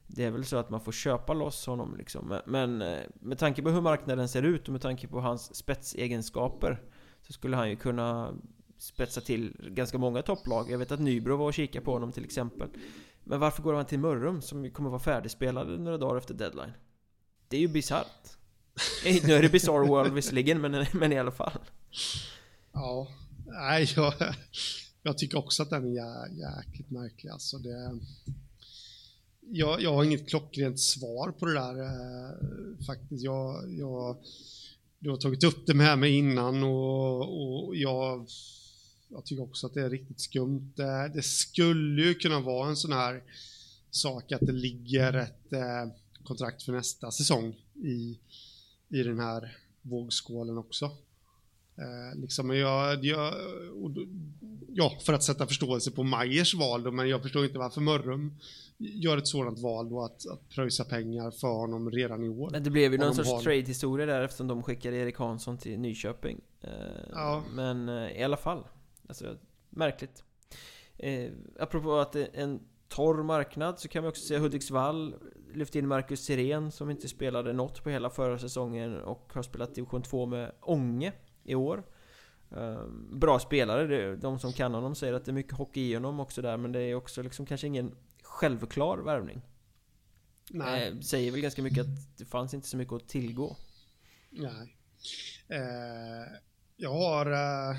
A: det är väl så att man får köpa loss honom liksom. Men eh, med tanke på hur marknaden ser ut och med tanke på hans spetsegenskaper så skulle han ju kunna spetsa till ganska många topplag. Jag vet att Nybro var och kikade på honom till exempel. Men varför går han till Mörrum som kommer vara färdigspelade några dagar efter deadline? Det är ju bisarrt. nu är det Bizarre World visserligen, men, men i alla fall.
B: Ja, nej, jag, jag tycker också att den är jä, jäkligt märklig. Alltså det, jag, jag har inget klockrent svar på det där eh, faktiskt. Jag, jag, du har tagit upp det med mig innan och, och jag, jag tycker också att det är riktigt skumt. Det, det skulle ju kunna vara en sån här sak att det ligger ett eh, kontrakt för nästa säsong i, i den här vågskålen också. Eh, liksom jag, jag, ja, för att sätta förståelse på Majers val då, men jag förstår inte varför Mörrum gör ett sådant val då att, att pröjsa pengar för honom redan i år.
A: Men det blev ju någon sorts har... trade-historia där eftersom de skickade Erik Hansson till Nyköping. Eh, ja. Men eh, i alla fall, alltså märkligt. Eh, apropå att en torr marknad så kan vi också se Hudiksvall lyfte in Marcus Sirén som inte spelade något på hela förra säsongen och har spelat division 2 med Ånge i år. Ehm, bra spelare, de som kan honom säger att det är mycket hockey i honom också där men det är också liksom kanske ingen självklar värvning. Nej. Eh, säger väl ganska mycket att det fanns inte så mycket att tillgå.
B: Nej. Eh, jag har eh,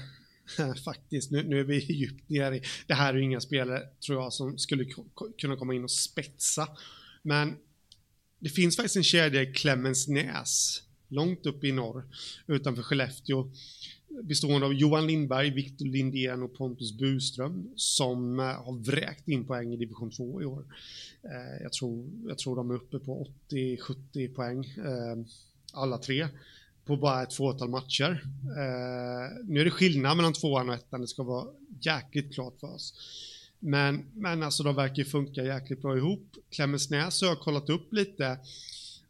B: faktiskt, nu, nu är vi djupt nere i, det här är ju inga spelare tror jag som skulle kunna komma in och spetsa. Men det finns faktiskt en kedja i Klemensnäs, långt upp i norr, utanför Skellefteå, bestående av Johan Lindberg, Victor Lindén och Pontus Buström som eh, har vräkt in poäng i division 2 i år. Eh, jag tror, jag tror de är uppe på 80-70 poäng, eh, alla tre på bara ett fåtal matcher. Eh, nu är det skillnad mellan tvåan och ettan, det ska vara jäkligt klart för oss. Men, men alltså de verkar ju funka jäkligt bra ihop. Klemensnäs har jag kollat upp lite.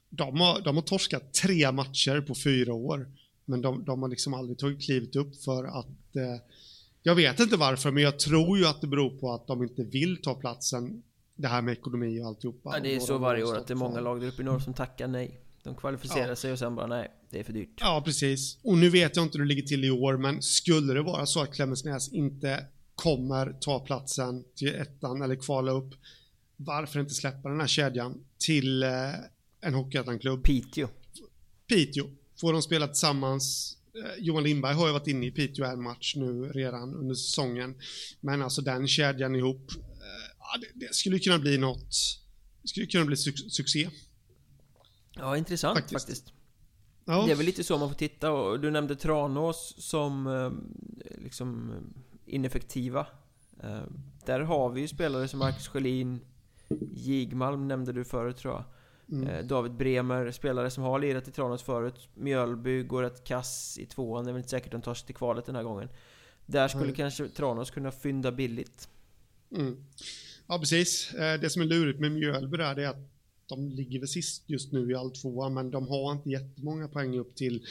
B: De har, de har torskat tre matcher på fyra år. Men de, de har liksom aldrig tagit klivet upp för att eh, jag vet inte varför, men jag tror ju att det beror på att de inte vill ta platsen. Det här med ekonomi och alltihopa.
A: Ja, det är så varje år att det är många lag där uppe i norr som tackar nej. De kvalificerar ja. sig och sen bara nej, det är för dyrt.
B: Ja, precis. Och nu vet jag inte hur det ligger till i år, men skulle det vara så att Klemensnäs inte kommer ta platsen till ettan eller kvala upp, varför inte släppa den här kedjan till eh, en Hockeyettan-klubb?
A: Piteå.
B: Piteå. Får de spela tillsammans eh, Johan Lindberg har ju varit inne i Piteå en match nu redan under säsongen. Men alltså den kedjan ihop, eh, det, skulle kunna bli något, det skulle kunna bli su succé.
A: Ja, intressant faktiskt. faktiskt. Ja. Det är väl lite så man får titta du nämnde Tranås som liksom ineffektiva. Eh, där har vi ju spelare som Marcus Schelin, Jigmalm nämnde du förut tror jag. Mm. Eh, David Bremer, spelare som har lirat i Tranås förut. Mjölby går ett kass i tvåan, det är väl inte säkert att de tar sig till kvalet den här gången. Där skulle mm. kanske Tranås kunna fynda billigt.
B: Mm. Ja, precis. Det som är lurigt med Mjölby där, är att de ligger väl sist just nu i all tvåa, men de har inte jättemånga poäng upp till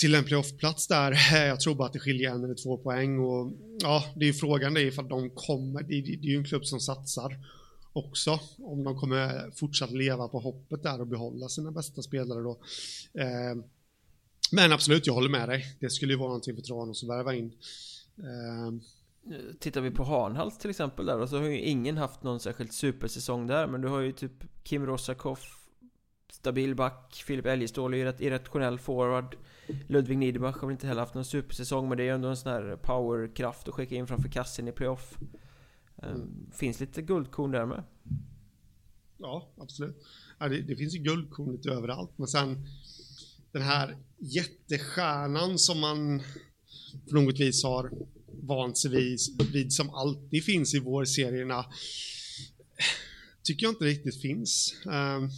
B: till en playoffplats där. Jag tror bara att det skiljer en eller två poäng och ja, det är ju frågan det är ifall de kommer, det är, det är ju en klubb som satsar också, om de kommer fortsatt leva på hoppet där och behålla sina bästa spelare då. Eh, men absolut, jag håller med dig. Det skulle ju vara någonting för Tranås att värva in. Eh,
A: Tittar vi på Hanhals till exempel där så har ju ingen haft någon särskilt supersäsong där Men du har ju typ Kim Rosakoff Stabil back. Filip Eljestål är ju rätt irrationell forward. Ludvig Niederbach har väl inte heller haft någon supersäsong Men det är ju ändå en sån här powerkraft att skicka in framför kassen i playoff. Mm. Finns lite guldkorn där med.
B: Ja, absolut. Ja, det, det finns ju guldkorn lite överallt Men sen Den här jättestjärnan som man På något vis har vant sig vid, vid som alltid finns i vårserierna tycker jag inte riktigt finns. Um,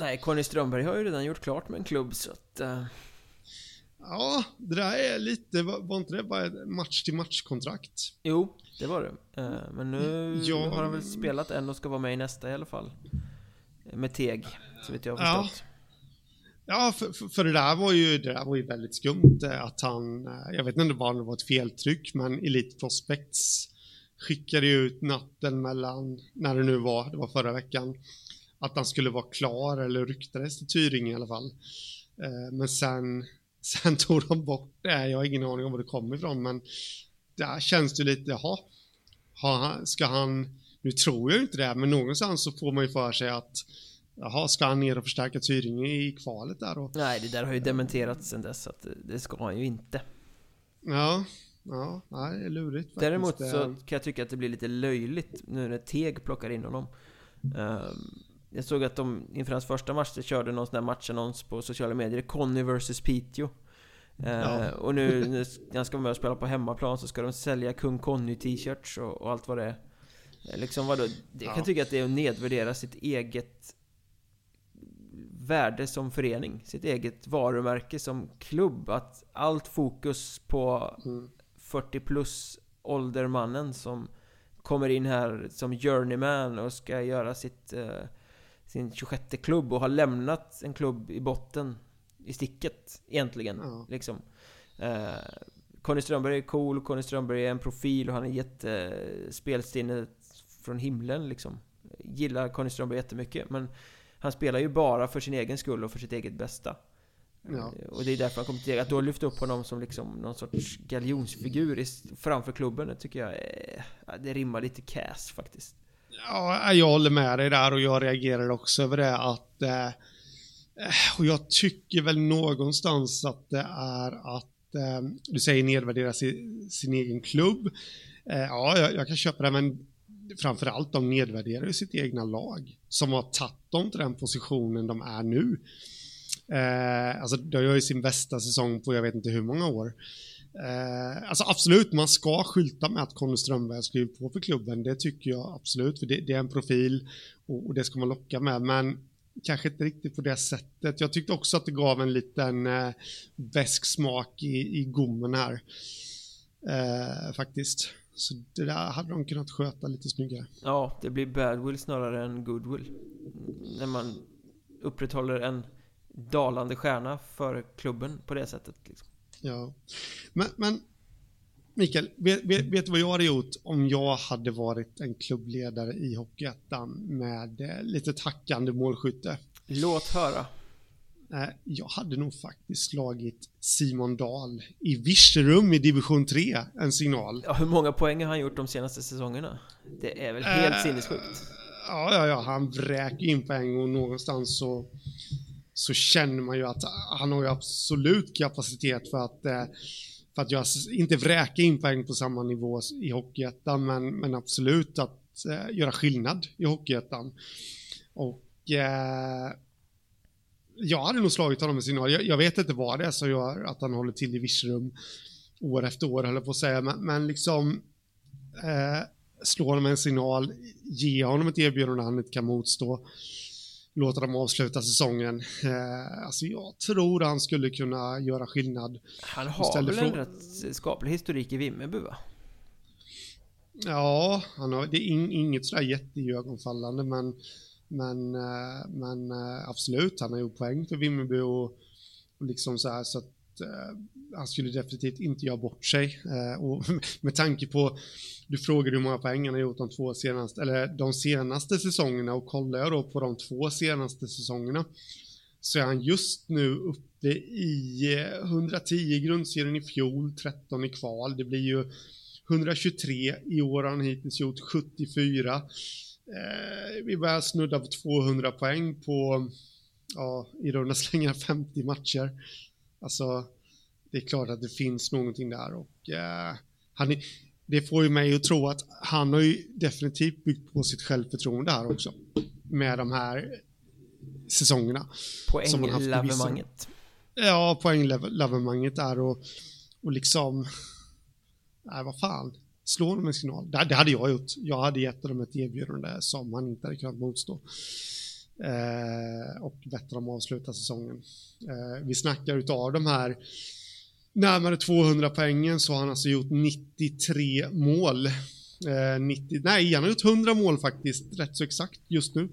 A: Nej, Conny Strömberg har ju redan gjort klart med en klubb så att... Uh...
B: Ja, det där är lite, var, var inte det bara ett match till match-kontrakt?
A: Jo, det var det. Uh, men nu ja. har han väl spelat en och ska vara med i nästa i alla fall. Med Teg, så vet jag har förstått. Ja.
B: Ja, för, för, det där var ju, det där var ju väldigt skumt eh, att han, eh, jag vet inte om det var ett feltryck, men Elite Prospects skickade ut natten mellan, när det nu var, det var förra veckan, att han skulle vara klar, eller ryktades till Tyringe i alla fall. Eh, men sen, sen tog de bort det, jag har ingen aning om var det kom ifrån, men där känns det lite, jaha, ska han, nu tror jag inte det, men någonstans så får man ju för sig att Jaha, ska han ner och förstärka Tyringe i kvalet där då?
A: Nej, det där har ju dementerats sen dess att det ska han ju inte.
B: Ja, ja, nej, det är lurigt faktiskt.
A: Däremot så kan jag tycka att det blir lite löjligt nu när Teg plockar in honom. Ehm, jag såg att de inför hans första match körde någon sån där matchannons på sociala medier, Conny vs Piteå. Ehm, ja. Och nu när han ska vara med och spela på hemmaplan så ska de sälja Kung Conny t-shirts och, och, allt vad det är. Liksom vadå? Jag kan ja. tycka att det är att nedvärdera sitt eget värde som förening, sitt eget varumärke som klubb. Att allt fokus på mm. 40 plus åldermannen som kommer in här som journeyman och ska göra sitt, uh, sin 26 klubb och har lämnat en klubb i botten i sticket egentligen. Mm. Liksom. Uh, Conny Strömberg är cool, Conny Strömberg är en profil och han är jättespelstinnet från himlen liksom. Gillar Conny Strömberg jättemycket men han spelar ju bara för sin egen skull och för sitt eget bästa. Ja. Eh, och det är därför han kommer till Att då lyfta upp honom som liksom någon sorts galjonsfigur framför klubben, det tycker jag är, Det rimmar lite cass faktiskt.
B: Ja, jag håller med dig där och jag reagerar också över det att... Eh, eh och jag tycker väl någonstans att det är att... Eh, du säger nedvärdera sin, sin egen klubb. Eh, ja, jag, jag, kan köpa det, men framförallt de nedvärderar ju sitt egna lag som har tagit dem till den positionen de är nu. Eh, alltså, de gör ju sin bästa säsong på jag vet inte hur många år. Eh, alltså absolut, man ska skylta med att Conny Strömberg har skrivit på för klubben. Det tycker jag absolut, för det, det är en profil och, och, det ska man locka med. Men kanske inte riktigt på det sättet. Jag tyckte också att det gav en liten eh, besk smak i, i gommen här. Eh, faktiskt. Så det där hade de kunnat sköta lite snyggare.
A: Ja, det blir badwill snarare än goodwill. När man upprätthåller en dalande stjärna för klubben på det sättet. Liksom.
B: Ja, men, men Mikael, vet, vet, du vad jag hade gjort om jag hade varit en klubbledare i Hockeyettan med eh, lite tackande målskytte?
A: Låt höra.
B: Eh, jag hade nog faktiskt slagit Simon Dahl i Virserum i division 3, en signal.
A: Ja, hur många poäng har han gjort de senaste säsongerna? Det är väl helt äh, sinnessjukt?
B: Ja, ja, ja, han vräker in poäng och någonstans så, så känner man ju att ah, han har ju absolut kapacitet för att, eh, för att jag inte vräka in poäng på samma nivå i Hockeyettan, men, men absolut att eh, göra skillnad i Hockeyettan. Och eh, jag hade nog slagit honom med signal. Jag, jag, vet inte vad det är som gör att han håller till i Virserum år efter år, höll jag på att säga, men, men liksom eh, slå honom med en signal, ge honom ett erbjudande han inte kan motstå, låta dem avsluta säsongen. Eh, alltså jag tror han skulle kunna göra skillnad.
A: Han har väl en rätt skaplig historik i Vimmerby va?
B: Ja, han har, det är in, inget sådär jätteögonfallande men Men, men absolut, han har gjort poäng för Vimmerby och, och liksom så här så att Eh, han skulle definitivt inte göra bort sig. Eh, och med tanke på, du frågade hur många poäng han har gjort de två senaste, eller de senaste säsongerna och kollar jag då på de två senaste säsongerna så är han just nu uppe i eh, 110 i grundserien i fjol, 13 i kval. Det blir ju 123 i år har han hittills gjort 74. Eh, vi börjar snudda på 200 poäng på, ja, i runda slängar 50 matcher. Alltså, det är klart att det finns någonting där och eh, han det får ju mig att tro att han har ju definitivt byggt på sitt självförtroende här också. Med de här säsongerna.
A: Poänglavemanget.
B: Ja, poänglavemanget där och, och liksom, nej vad fan, slå dem en signal. Det, det, hade jag gjort. Jag hade gett dem ett erbjudande som han inte hade kunnat motstå. Eh, och bättre om att avsluta säsongen. Eh, vi snackar utav de här närmare 200 poängen så har han alltså gjort 93 mål. Eh, 90, nej, han har gjort 100 mål faktiskt, rätt så exakt just nu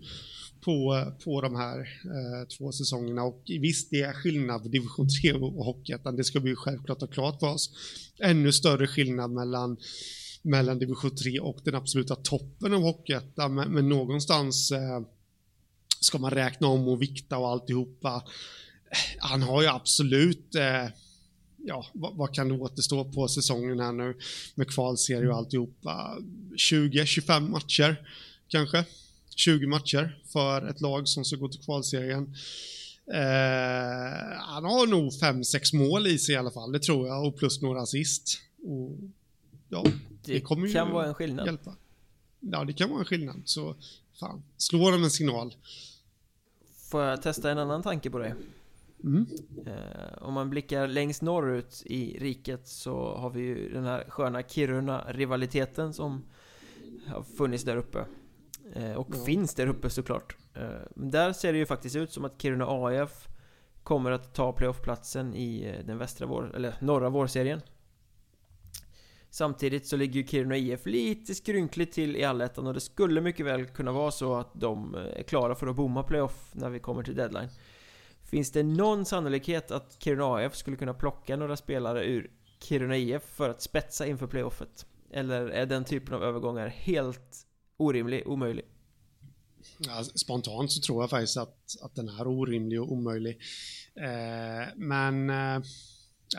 B: på, på de här eh, två säsongerna och visst det är skillnad på division 3 och Hockeyettan, det ska vi ju självklart ha klart för oss. Ännu större skillnad mellan, mellan division 3 och den absoluta toppen av Hockeyettan, men, men någonstans eh, ska man räkna om och vikta och alltihopa. Han har ju absolut eh, ja, vad, vad, kan det återstå på säsongen här nu med kvalserie och alltihopa? 20-25 matcher kanske? 20 matcher för ett lag som ska gå till kvalserien. Eh, han har nog 5-6 mål i sig i alla fall, det tror jag, och plus några assist. Och,
A: ja, det, det kommer kan vara en skillnad. Hjälpa.
B: Ja, det kan vara en skillnad. Så fan, slå dem en signal.
A: Får jag testa en annan tanke på det? Mm. Eh, om man blickar längst norrut i riket så har vi ju den här sköna Kiruna-rivaliteten som har funnits där uppe. Eh, och ja. finns där uppe såklart. Eh, men där ser det ju faktiskt ut som att Kiruna AF kommer att ta playoffplatsen i den västra vår, eller norra vårserien. Samtidigt så ligger ju Kiruna IF lite skrynkligt till i allettan och det skulle mycket väl kunna vara så att de eh, är klara för att bomma playoff när vi kommer till deadline. Finns det någon sannolikhet att Kiruna IF skulle kunna plocka några spelare ur Kiruna IF för att spetsa inför playoffet? Eller är den typen av övergångar helt orimlig, omöjlig?
B: Ja, spontant så tror jag faktiskt att, att den är orimlig och omöjlig. Eh, men eh,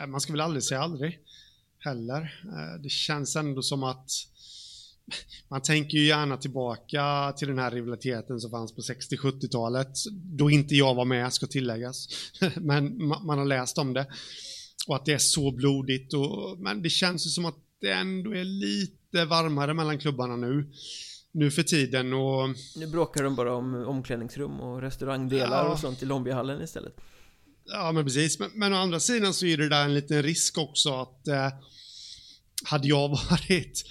B: man ska väl aldrig säga aldrig heller. Eh, det känns ändå som att man tänker ju gärna tillbaka till den här rivaliteten som fanns på 60-70-talet, då inte jag var med, ska tilläggas. Men man har läst om det. Och att det är så blodigt, och, men det känns ju som att det ändå är lite varmare mellan klubbarna nu nu för tiden och...
A: Nu bråkar de bara om omklädningsrum och restaurangdelar ja. och sånt i Lombihallen istället.
B: Ja, men precis. Men, men å andra sidan så är det där en liten risk också att eh, hade jag varit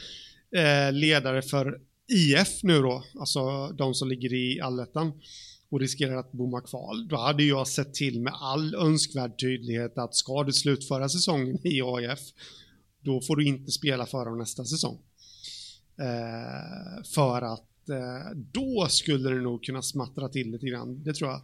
B: eh, ledare för IF nu då, alltså de som ligger i allettan och riskerar att bomma kval, då hade jag sett till med all önskvärd tydlighet att ska du slutföra säsongen i AIF, då får du inte spela före nästa säsong. Eh, för att eh, då skulle det nog kunna smattra till lite grann. Det tror jag.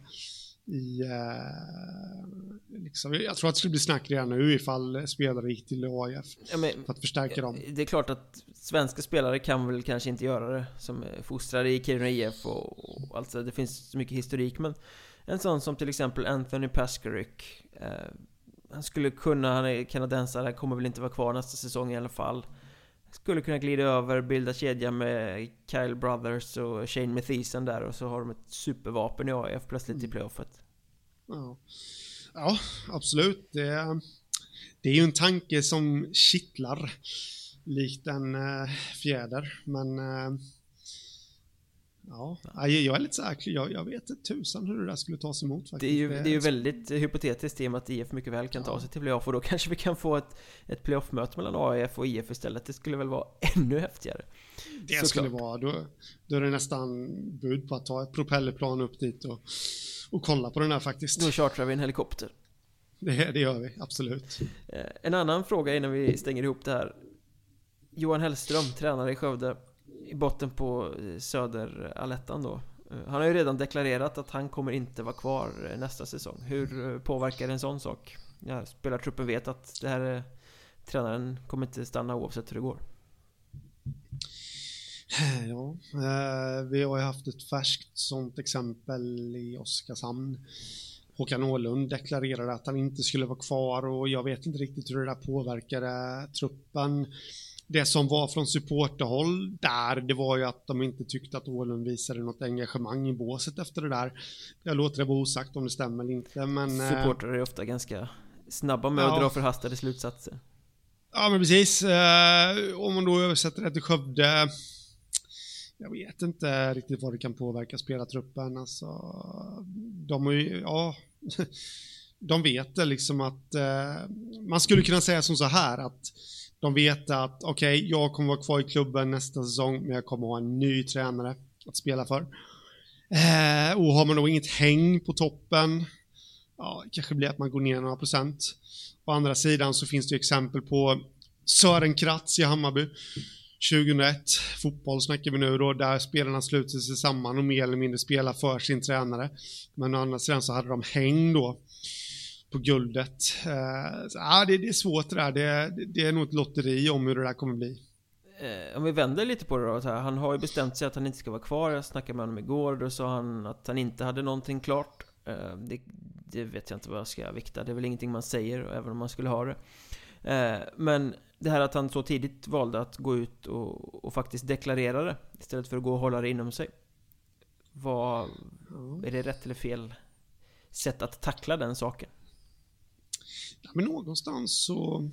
B: I, eh, liksom, jag tror att det skulle bli snack redan nu ifall spelare gick till AIF. Ja, för att förstärka dem.
A: Det är klart att svenska spelare kan väl kanske inte göra det. Som är fostrade i Kiruna IF och, och alltså det finns så mycket historik. Men en sån som till exempel Anthony Paskaric. Eh, han skulle kunna, han är kanadensare, kommer väl inte vara kvar nästa säsong i alla fall. Skulle kunna glida över, bilda kedja med Kyle Brothers och Shane Mathisen där och så har de ett supervapen i AIF plötsligt i mm. playoffet.
B: Ja, ja absolut. Det är, det är ju en tanke som kittlar likt en äh, fjäder, men äh, Ja, jag är lite säker. Jag, jag vet inte tusan hur det där skulle tas emot faktiskt.
A: Det är ju, det är ju väldigt hypotetiskt i och med att IF mycket väl kan ta sig till playoff och då kanske vi kan få ett, ett playoff-möte mellan AIF och IF istället. Det skulle väl vara ännu häftigare.
B: Det Så skulle vara, då, då är det nästan bud på att ta ett propellerplan upp dit och, och kolla på den här faktiskt.
A: Då chartrar vi en helikopter.
B: Det, det gör vi, absolut.
A: Eh, en annan fråga innan vi stänger ihop det här. Johan Hellström, tränare i Skövde i botten på eh, söderallettan då. Eh, han har ju redan deklarerat att han kommer inte vara kvar eh, nästa säsong. Hur påverkar en sån sak? Ja, spelartruppen vet att det här är, tränaren kommer inte stanna oavsett hur det går.
B: Ja, vi har ju haft ett färskt sånt exempel i Oskarshamn. Håkan Åhlund deklarerade att han inte skulle vara kvar och jag vet inte riktigt hur det där påverkade truppen det som var från supporterhåll där, det var ju att de inte tyckte att Åhlund visade något engagemang i båset efter det där. Jag låter det vara osagt om det stämmer eller inte, men...
A: Eh, Supportrar är ofta ganska snabba med ja. att dra förhastade slutsatser.
B: Ja, men precis. Eh, om man då översätter det till Skövde, jag vet inte riktigt vad det kan påverka spelartruppen. Alltså, de har ju, ja, de vet det liksom att eh, man skulle kunna säga som så här att de vet att okej, okay, jag kommer vara kvar i klubben nästa säsong, men jag kommer ha en ny tränare att spela för. Eh, och har man då inget häng på toppen, ja, det kanske blir att man går ner några procent. Å andra sidan så finns det exempel på Sören Kratz i Hammarby. 2001, fotboll snackar vi nu då, där spelarna sluter sig samman och mer eller mindre spelar för sin tränare. Men å andra sidan så hade de häng då på guldet. Uh, så, ja, det, det, är svårt det där. Det, det, är nog ett lotteri om hur det där kommer bli.
A: Eh, om vi vänder lite på det då. Han har ju bestämt sig att han inte ska vara kvar. Jag snackade med honom igår. Då sa han att han inte hade någonting klart. Uh, det, det, vet jag inte vad jag ska vikta. Det är väl ingenting man säger, även om man skulle ha det. Men det här att han så tidigt valde att gå ut och, och faktiskt deklarera det istället för att gå och hålla det inom sig. Vad... Är det rätt eller fel sätt att tackla den saken?
B: Men någonstans så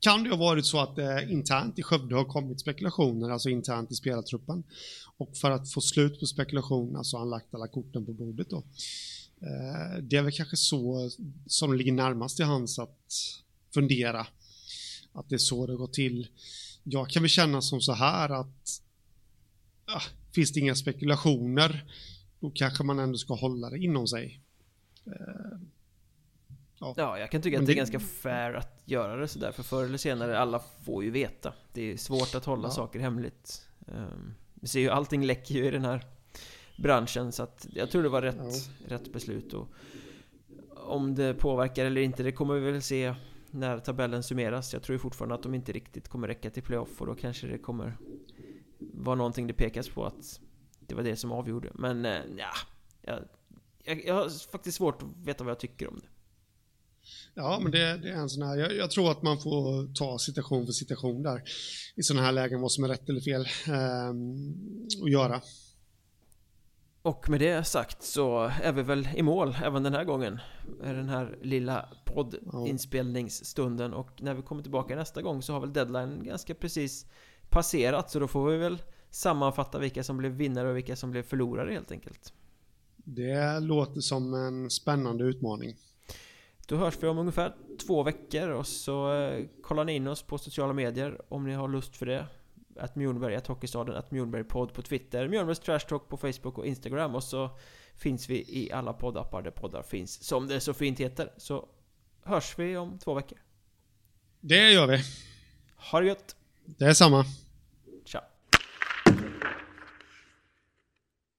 B: kan det ha varit så att det internt i Skövde har kommit spekulationer, alltså internt i spelartruppen. Och för att få slut på spekulationerna så har han lagt alla korten på bordet då. Eh, det är väl kanske så som ligger närmast till hans att fundera. Att det är så det går till. Jag kan väl känna som så här att äh, finns det inga spekulationer då kanske man ändå ska hålla det inom sig. Eh,
A: Ja. ja, jag kan tycka att det... det är ganska fair att göra det sådär För förr eller senare, alla får ju veta. Det är svårt att hålla ja. saker hemligt. Um, Vi ser ju, allting läcker ju i den här branschen Så att jag tror det var rätt, ja. rätt beslut. Och Om det påverkar eller inte, det kommer vi väl se när tabellen summeras. Jag tror ju fortfarande att de inte riktigt kommer räcka till playoff och då kanske det kommer vara någonting det pekas på att det var det som avgjorde. Men äh, ja, jag, jag, jag har faktiskt svårt att veta vad jag tycker om det
B: Ja, men det, det, är en sån här, jag, jag, tror att man får ta situation för situation där i sådana här lägen, vad som är rätt eller fel eh, att göra.
A: Och med det sagt så är vi väl i mål även den här gången med den här lilla poddinspelningsstunden och när vi kommer tillbaka nästa gång så har väl deadline ganska precis passerat så då får vi väl sammanfatta vilka som blev vinnare och vilka som blev förlorare helt enkelt.
B: Det låter som en spännande utmaning.
A: Då hörs vi om ungefär två veckor och så eh, kollar ni in oss på sociala medier om ni har lust för det. Att Mjolnberg, att Hockeystaden, att Mjolnberg podd på Twitter, Mjolnbergs Trash Talk på Facebook och Instagram och så finns vi i alla poddappar där poddar finns, som det så fint heter. Så hörs vi om två veckor.
B: Det gör vi.
A: Ha det gött!
B: Det är samma.